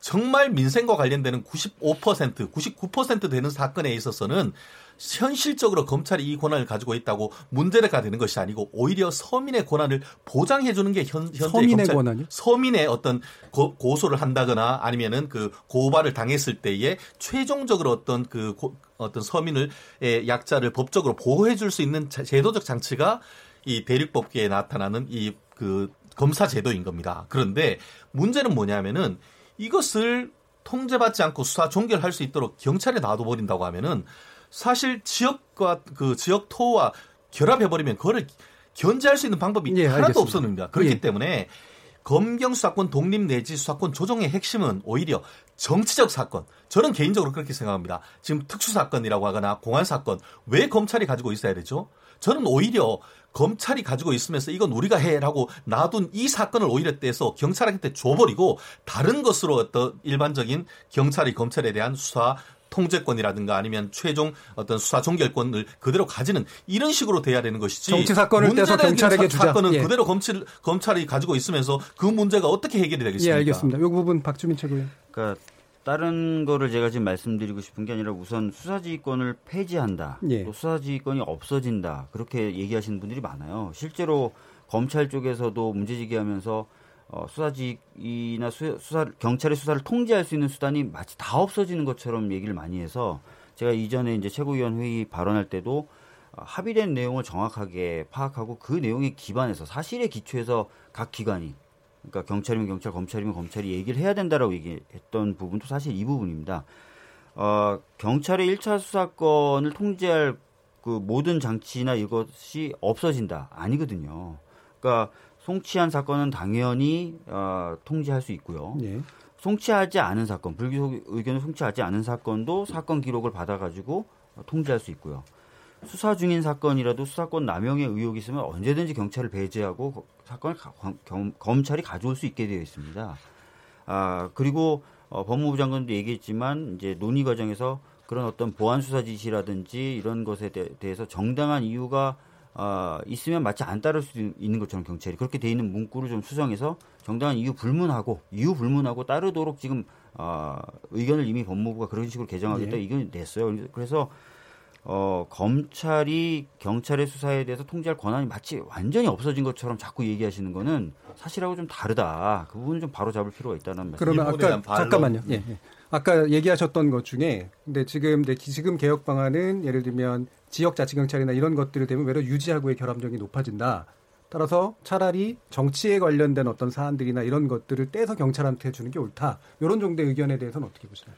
정말 민생과 관련되는 95% 99% 되는 사건에 있어서는 현실적으로 검찰이 이 권한을 가지고 있다고 문제가 되는 것이 아니고 오히려 서민의 권한을 보장해 주는 게 현, 현재 서민의 검찰, 권한이요? 서민의 어떤 고, 고소를 한다거나 아니면은 그 고발을 당했을 때에 최종적으로 어떤 그 고, 어떤 서민을 의 약자를 법적으로 보호해 줄 수 있는 자- 제도적 장치가 이 대륙법계에 나타나는 이 그 검사 제도인 겁니다. 그런데 문제는 뭐냐면은 이것을 통제받지 않고 수사 종결할 수 있도록 경찰에 놔둬버린다고 하면은 사실 지역과 그 지역 토와 결합해버리면 그거를 견제할 수 있는 방법이 예, 하나도. 없었습니다. 그렇기 예. 때문에 검경 수사권 독립 내지 수사권 조정의 핵심은 오히려 정치적 사건. 저는 개인적으로 그렇게 생각합니다. 지금 특수 사건이라고 하거나 공안 사건 왜 검찰이 가지고 있어야 되죠? 저는 오히려 검찰이 가지고 있으면서 이건 우리가 해라고 놔둔 이 사건을 오히려 떼서 경찰한테 줘버리고 다른 것으로 어떤 일반적인 경찰이 검찰에 대한 수사 통제권이라든가 아니면 최종 어떤 수사 종결권을 그대로 가지는 이런 식으로 돼야 되는 것이지. 정치 사건을 떼서 문제된 경찰에게 사- 주자. 사건은 예. 그대로 검찰 검찰이 가지고 있으면서 그 문제가 어떻게 해결이 되겠습니까? 예, 알겠습니다. 이 부분 박주민 최고위원. 그러니까 다른 거를 제가 지금 말씀드리고 싶은 게 아니라 우선 수사지휘권을 폐지한다. 예. 또 수사지휘권이 없어진다. 그렇게 얘기하시는 분들이 많아요. 실제로 검찰 쪽에서도 문제제기하면서 어, 수사지휘나 수, 수사 경찰의 수사를 통제할 수 있는 수단이 마치 다 없어지는 것처럼 얘기를 많이 해서 제가 이전에 이제 최고위원 회의 발언할 때도 어, 합의된 내용을 정확하게 파악하고 그 내용에 기반해서 사실에 기초해서 각 기관이 그러니까 경찰이면 경찰, 검찰이면 검찰이 얘기를 해야 된다라고 얘기했던 부분도 사실 이 부분입니다. 어, 경찰의 1차 수사권을 통제할 그 모든 장치나 이것이 없어진다. 아니거든요. 그러니까 송치한 사건은 당연히 어, 통제할 수 있고요. 예. 송치하지 않은 사건, 불기소 의견을 송치하지 않은 사건도 사건 기록을 받아가지고 통제할 수 있고요. 수사 중인 사건이라도 수사권 남용의 의혹이 있으면 언제든지 경찰을 배제하고 거- 사건을 가- 검- 검- 검찰이 가져올 수 있게 되어 있습니다. 아 그리고 어, 법무부 장관도 얘기했지만 이제 논의 과정에서 그런 어떤 보안 수사 지시라든지 이런 것에 대, 해서 정당한 이유가 어, 있으면 마치 안 따를 수 있는 것처럼 경찰이 그렇게 돼 있는 문구를 좀 수정해서 정당한 이유 불문하고 이유 불문하고 따르도록 지금 어, 의견을 이미 법무부가 그런 식으로 개정하겠다 예. 의견이 냈어요. 그래서 어, 검찰이 경찰의 수사에 대해서 통제할 권한이 마치 완전히 없어진 것처럼 자꾸 얘기하시는 거는 사실하고 좀 다르다. 그 부분을 좀 바로 잡을 필요가 있다는 말씀. 그러면 아까 잠깐만요. 예, 예. 아까 얘기하셨던 것 중에 근데 지금 네, 지금 개혁 방안은 예를 들면 지역 자치 경찰이나 이런 것들을 되면 외려 유지하고의 결함력이 높아진다. 따라서 차라리 정치에 관련된 어떤 사안들이나 이런 것들을 떼서 경찰한테 주는 게 옳다. 이런 정도의 의견에 대해서는 어떻게 보시나요?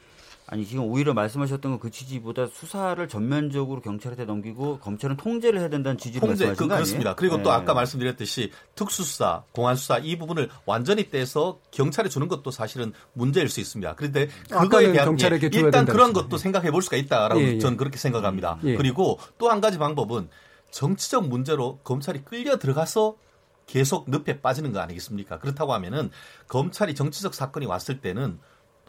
아니 지금 오히려 말씀하셨던 건그 취지보다 수사를 전면적으로 경찰한테 넘기고 검찰은 통제를 해야 된다는 취지로 통제 말씀하신 그? 그렇습니다. 그리고 또 네. 아까 말씀드렸듯이 특수수사, 공안수사 이 부분을 완전히 떼서 경찰에 주는 것도 사실은 문제일 수 있습니다. 그런데 그거에 대한 경찰에게 예, 일단 그런. 것도 생각해 볼 수가 있다라고 예, 예. 저는 그렇게 생각합니다. 예. 그리고 또 한 가지 방법은 정치적 문제로 검찰이 끌려 들어가서 계속 늪에 빠지는 거 아니겠습니까? 그렇다고 하면은 검찰이 정치적 사건이 왔을 때는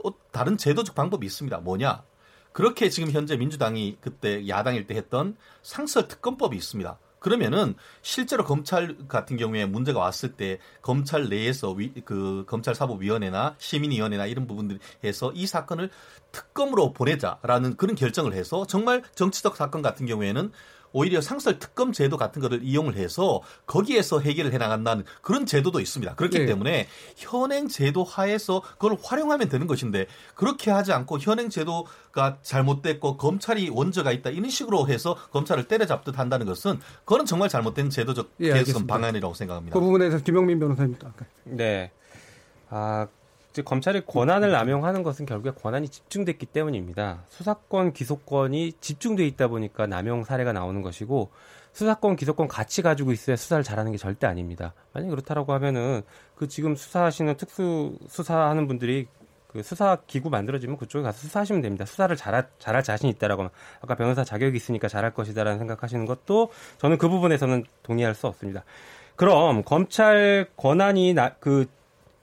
또 다른 제도적 방법이 있습니다. 뭐냐? 그렇게 지금 현재 민주당이 그때 야당일 때 했던 상설 특검법이 있습니다. 그러면은 실제로 검찰 같은 경우에 문제가 왔을 때 검찰 내에서 위, 그 검찰 사법위원회나 시민위원회나 이런 부분들에서 이 사건을 특검으로 보내자라는 그런 결정을 해서 정말 정치적 사건 같은 경우에는 오히려 상설 특검 제도 같은 것을 이용을 해서 거기에서 해결을 해 나간다는 그런 제도도 있습니다. 그렇기 네. 때문에 현행 제도 하에서 그걸 활용하면 되는 것인데 그렇게 하지 않고 현행 제도가 잘못됐고 검찰이 원죄가 있다 이런 식으로 해서 검찰을 때려잡듯 한다는 것은 그거는 정말 잘못된 제도적 예, 개선 알겠습니다. 방안이라고 생각합니다. 그 부분에 대해서 김영민 아까 네. 아, 이제 검찰이 권한을 남용하는 것은 결국에 권한이 집중됐기 때문입니다. 수사권, 기소권이 집중돼 있다 보니까 남용 사례가 나오는 것이고 수사권, 기소권 같이 가지고 있어야 수사를 잘하는 게 절대 아닙니다. 만약 그렇다라고 하면은 그 지금 수사하시는 특수 수사하는 분들이 그 수사 기구 만들어지면 그쪽에 가서 수사하시면 됩니다. 수사를 잘할, 잘할 자신 있다라고 아까 변호사 자격이 있으니까 잘할 것이다라는 생각하시는 것도 저는 그 부분에서는 동의할 수 없습니다. 그럼 검찰 권한이 나, 그,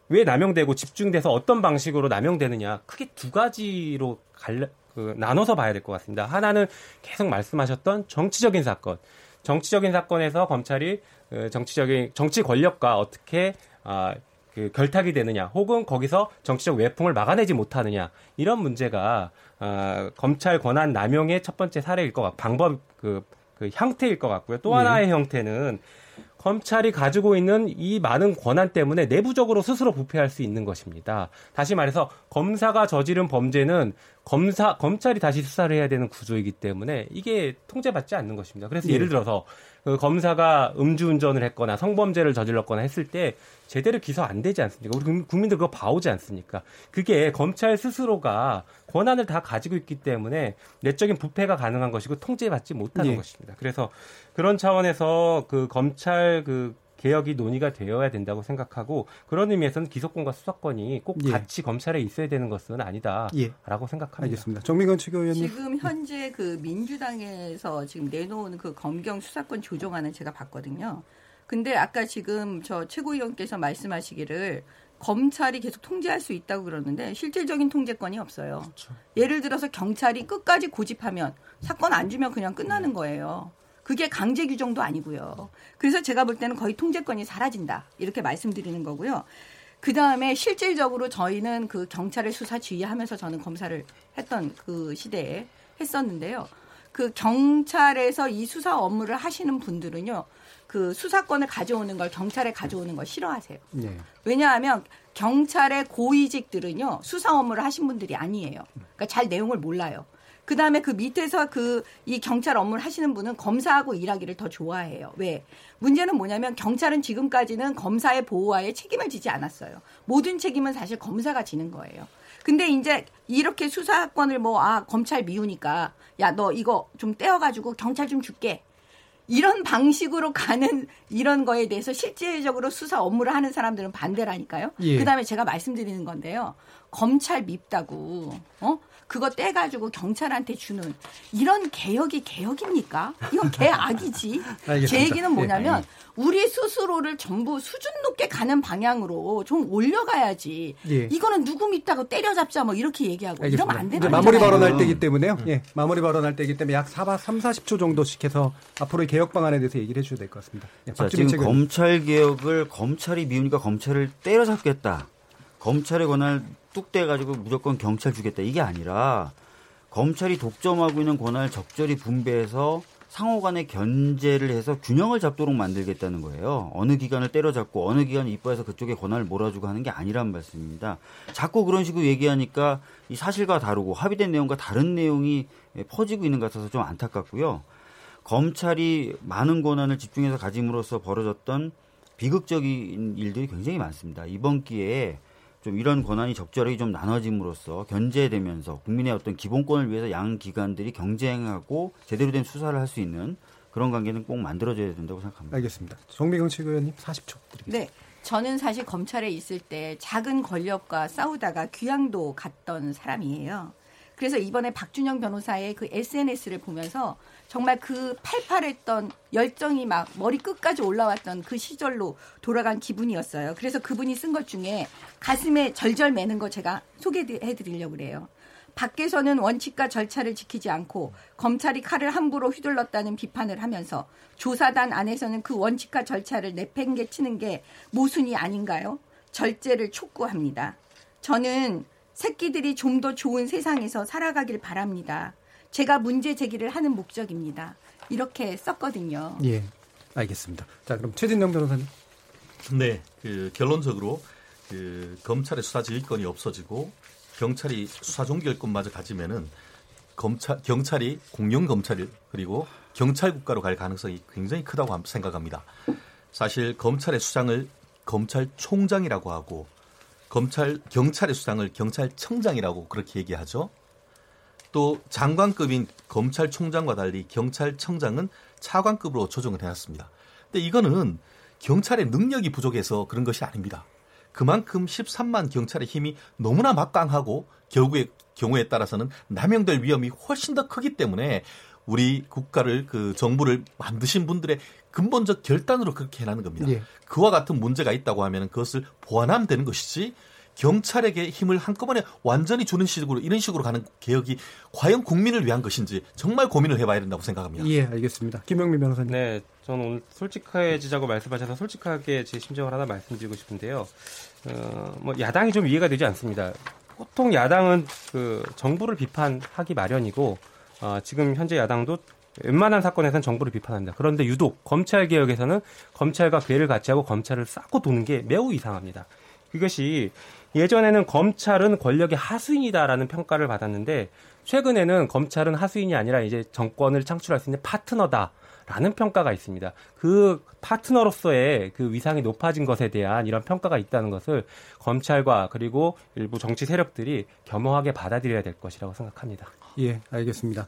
왜 남용되고 집중돼서 어떤 방식으로 남용되느냐 크게 두 가지로 갈려, 그, 나눠서 봐야 될 것 같습니다. 하나는 계속 말씀하셨던 정치적인 사건. 정치적인 사건에서 검찰이 어, 정치적인 정치 권력과 어떻게 아, 그 결탁이 되느냐, 혹은 거기서 정치적 외풍을 막아내지 못하느냐 이런 문제가 아, 검찰 권한 남용의 첫 번째 사례일 것 같고 방법 그, 그 형태일 것 같고요. 또 하나의 형태는 검찰이 가지고 있는 이 많은 권한 때문에 내부적으로 스스로 부패할 수 있는 것입니다. 다시 말해서 검사가 저지른 범죄는 검사 검찰이 다시 수사를 해야 되는 구조이기 때문에 이게 통제받지 않는 것입니다. 그래서 예. 예를 들어서 그 검사가 음주운전을 했거나 성범죄를 저질렀거나 했을 때 제대로 기소 안 되지 않습니까? 우리 국민- 국민들 그거 봐오지 않습니까? 그게 검찰 스스로가 권한을 다 가지고 있기 때문에 내적인 부패가 가능한 것이고 통제받지 못하는 예. 것입니다. 그래서 그런 차원에서 그 검찰 그 개혁이 논의가 되어야 된다고 생각하고 그런 의미에서는 기소권과 수사권이 꼭 예. 같이 검찰에 있어야 되는 것은 아니다라고 예. 생각합니다. 알겠습니다. 정민건 최고위원님. 지금 현재 그 민주당에서 지금 내놓은 그 검경 수사권 조정안을 제가 봤거든요. 근데 아까 지금 저 최고위원께서 말씀하시기를 검찰이 계속 통제할 수 있다고 그러는데 실질적인 통제권이 없어요. 예를 들어서 경찰이 끝까지 고집하면 사건 안 주면 그냥 끝나는 거예요. 그게 강제 규정도 아니고요. 그래서 제가 볼 때는 거의 통제권이 사라진다. 이렇게 말씀드리는 거고요. 그 다음에 실질적으로 저희는 그 경찰의 수사 지휘하면서 저는 검사를 했던 그 시대에 했었는데요. 그 경찰에서 이 수사 업무를 하시는 분들은요. 그 수사권을 가져오는 걸 경찰에 가져오는 걸 싫어하세요. 예. 왜냐하면 경찰의 고위직들은요 수사 업무를 하신 분들이 아니에요. 그러니까 잘 내용을 몰라요. 그 다음에 그 밑에서 그 이 경찰 업무를 하시는 분은 검사하고 일하기를 더 좋아해요. 왜? 문제는 뭐냐면 경찰은 지금까지는 검사의 보호하에 책임을 지지 않았어요. 모든 책임은 사실 검사가 지는 거예요. 근데 이제 이렇게 수사권을 뭐, 아, 검찰 미우니까, 야, 너 이거 좀 떼어가지고 경찰 좀 줄게. 이런 방식으로 가는 이런 거에 대해서 실질적으로 수사 업무를 하는 사람들은 반대라니까요. 예. 그 다음에 제가 말씀드리는 건데요. 검찰 밉다고 어 그거 떼가지고 경찰한테 주는 이런 개혁이 개혁입니까? 이건 개악이지. [laughs] 제 얘기는 뭐냐면 우리 스스로를 전부 수준 높게 가는 방향으로 좀 올려가야지. 예. 이거는 누구 믿다고 때려잡자 뭐 이렇게 얘기하고 알겠습니다. 이러면 안 되는 거예요. 마무리 발언할 때이기 때문에요. 예, 마무리 발언할 때이기 때문에 약 4, 3, 40초 정도씩 해서 앞으로의 개혁 방안에 대해서 얘기를 해주셔야 될 것 같습니다. 예, 자, 지금 책은. 검찰 개혁을 검찰이 미우니까 검찰을 때려잡겠다. 검찰의 권한을 뚝 떼가지고 무조건 경찰 주겠다. 이게 아니라 검찰이 독점하고 있는 권한을 적절히 분배해서 상호 간의 견제를 해서 균형을 잡도록 만들겠다는 거예요. 어느 기관을 때려잡고 어느 기관을 이뻐해서 그쪽에 권한을 몰아주고 하는 게 아니란 말씀입니다. 자꾸 그런 식으로 얘기하니까 이 사실과 다르고 합의된 내용과 다른 내용이 퍼지고 있는 것 같아서 좀 안타깝고요. 검찰이 많은 권한을 집중해서 가짐으로써 벌어졌던 비극적인 일들이 굉장히 많습니다. 이번 기회에 좀 이런 권한이 적절하게 좀 나눠짐으로써 견제되면서 국민의 어떤 기본권을 위해서 양 기관들이 경쟁하고 제대로 된 수사를 할 수 있는 그런 관계는 꼭 만들어져야 된다고 생각합니다. 알겠습니다. 정미경 최고위원님 40초 드리겠습니다. 네. 저는 사실 검찰에 있을 때 작은 권력과 싸우다가 귀향도 갔던 사람이에요. 그래서 이번에 박준영 변호사의 그 SNS를 보면서 정말 그 팔팔했던 열정이 막 머리 끝까지 올라왔던 그 시절로 돌아간 기분이었어요. 그래서 그분이 쓴 것 중에 가슴에 절절 매는 거 제가 소개해 드리려고 그래요. 밖에서는 원칙과 절차를 지키지 않고 검찰이 칼을 함부로 휘둘렀다는 비판을 하면서 조사단 안에서는 그 원칙과 절차를 내팽개치는 게 모순이 아닌가요? 절제를 촉구합니다. 저는 새끼들이 좀 더 좋은 세상에서 살아가길 바랍니다. 제가 문제 제기를 하는 목적입니다. 이렇게 썼거든요. 예, 알겠습니다. 자, 그럼 최진영 변호사님. 네, 그 결론적으로 그 검찰의 수사 지휘권이 없어지고 경찰이 수사 종결권마저 가지면은 검찰 경찰이 공영 검찰 그리고 경찰 국가로 갈 가능성이 굉장히 크다고 생각합니다. 사실 검찰의 수장을 검찰총장이라고 하고 검찰 경찰의 수장을 경찰청장이라고 그렇게 얘기하죠. 또 장관급인 검찰총장과 달리 경찰청장은 차관급으로 조정을 해놨습니다. 근데 이거는 경찰의 능력이 부족해서 그런 것이 아닙니다. 그만큼 13만 경찰의 힘이 너무나 막강하고 결국에 경우에 따라서는 남용될 위험이 훨씬 더 크기 때문에 우리 국가를 그 정부를 만드신 분들의 근본적 결단으로 그렇게 해나는 겁니다. 예. 그와 같은 문제가 있다고 하면 그것을 보완하면 되는 것이지 경찰에게 힘을 한꺼번에 완전히 주는 식으로 이런 식으로 가는 개혁이 과연 국민을 위한 것인지 정말 고민을 해봐야 된다고 생각합니다. 예, 알겠습니다. 김영민 변호사님. 네, 저는 오늘 솔직해지자고 말씀하셔서 솔직하게 제 심정을 하나 말씀드리고 싶은데요. 어, 뭐 야당이 좀 이해가 되지 않습니다. 보통 야당은 그 정부를 비판하기 마련이고 어, 지금 현재 야당도 웬만한 사건에서는 정부를 비판합니다. 그런데 유독 검찰 개혁에서는 검찰과 괴를 같이 하고 검찰을 쌓고 도는 게 매우 이상합니다. 그것이 예전에는 검찰은 권력의 하수인이다라는 평가를 받았는데 최근에는 검찰은 하수인이 아니라 이제 정권을 창출할 수 있는 파트너다. 라는 평가가 있습니다. 그 파트너로서의 그 위상이 높아진 것에 대한 이런 평가가 있다는 것을 검찰과 그리고 일부 정치 세력들이 겸허하게 받아들여야 될 것이라고 생각합니다. 예, 알겠습니다.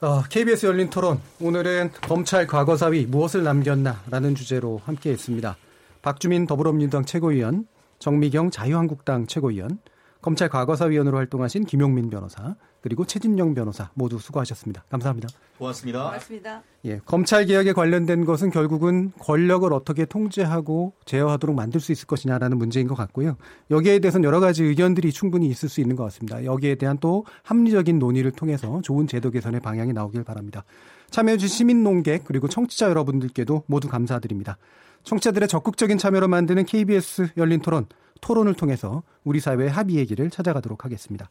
어, KBS 열린 토론 오늘은 검찰 과거사위 무엇을 남겼나라는 주제로 함께했습니다. 박주민 더불어민주당 최고위원, 정미경 자유한국당 최고위원, 검찰 과거사위원으로 활동하신 김용민 변호사, 그리고 최진영 변호사 모두 수고하셨습니다. 감사합니다. 고맙습니다. 고맙습니다. 예, 검찰 개혁에 관련된 것은 결국은 권력을 어떻게 통제하고 제어하도록 만들 수 있을 것이냐라는 문제인 것 같고요. 여기에 대해서는 여러 가지 의견들이 충분히 있을 수 있는 것 같습니다. 여기에 대한 또 합리적인 논의를 통해서 좋은 제도 개선의 방향이 나오길 바랍니다. 참여해주신 시민 농객 그리고 청취자 여러분들께도 모두 감사드립니다. 청취자들의 적극적인 참여로 만드는 KBS 열린 토론, 토론을 통해서 우리 사회의 합의의 길을 찾아가도록 하겠습니다.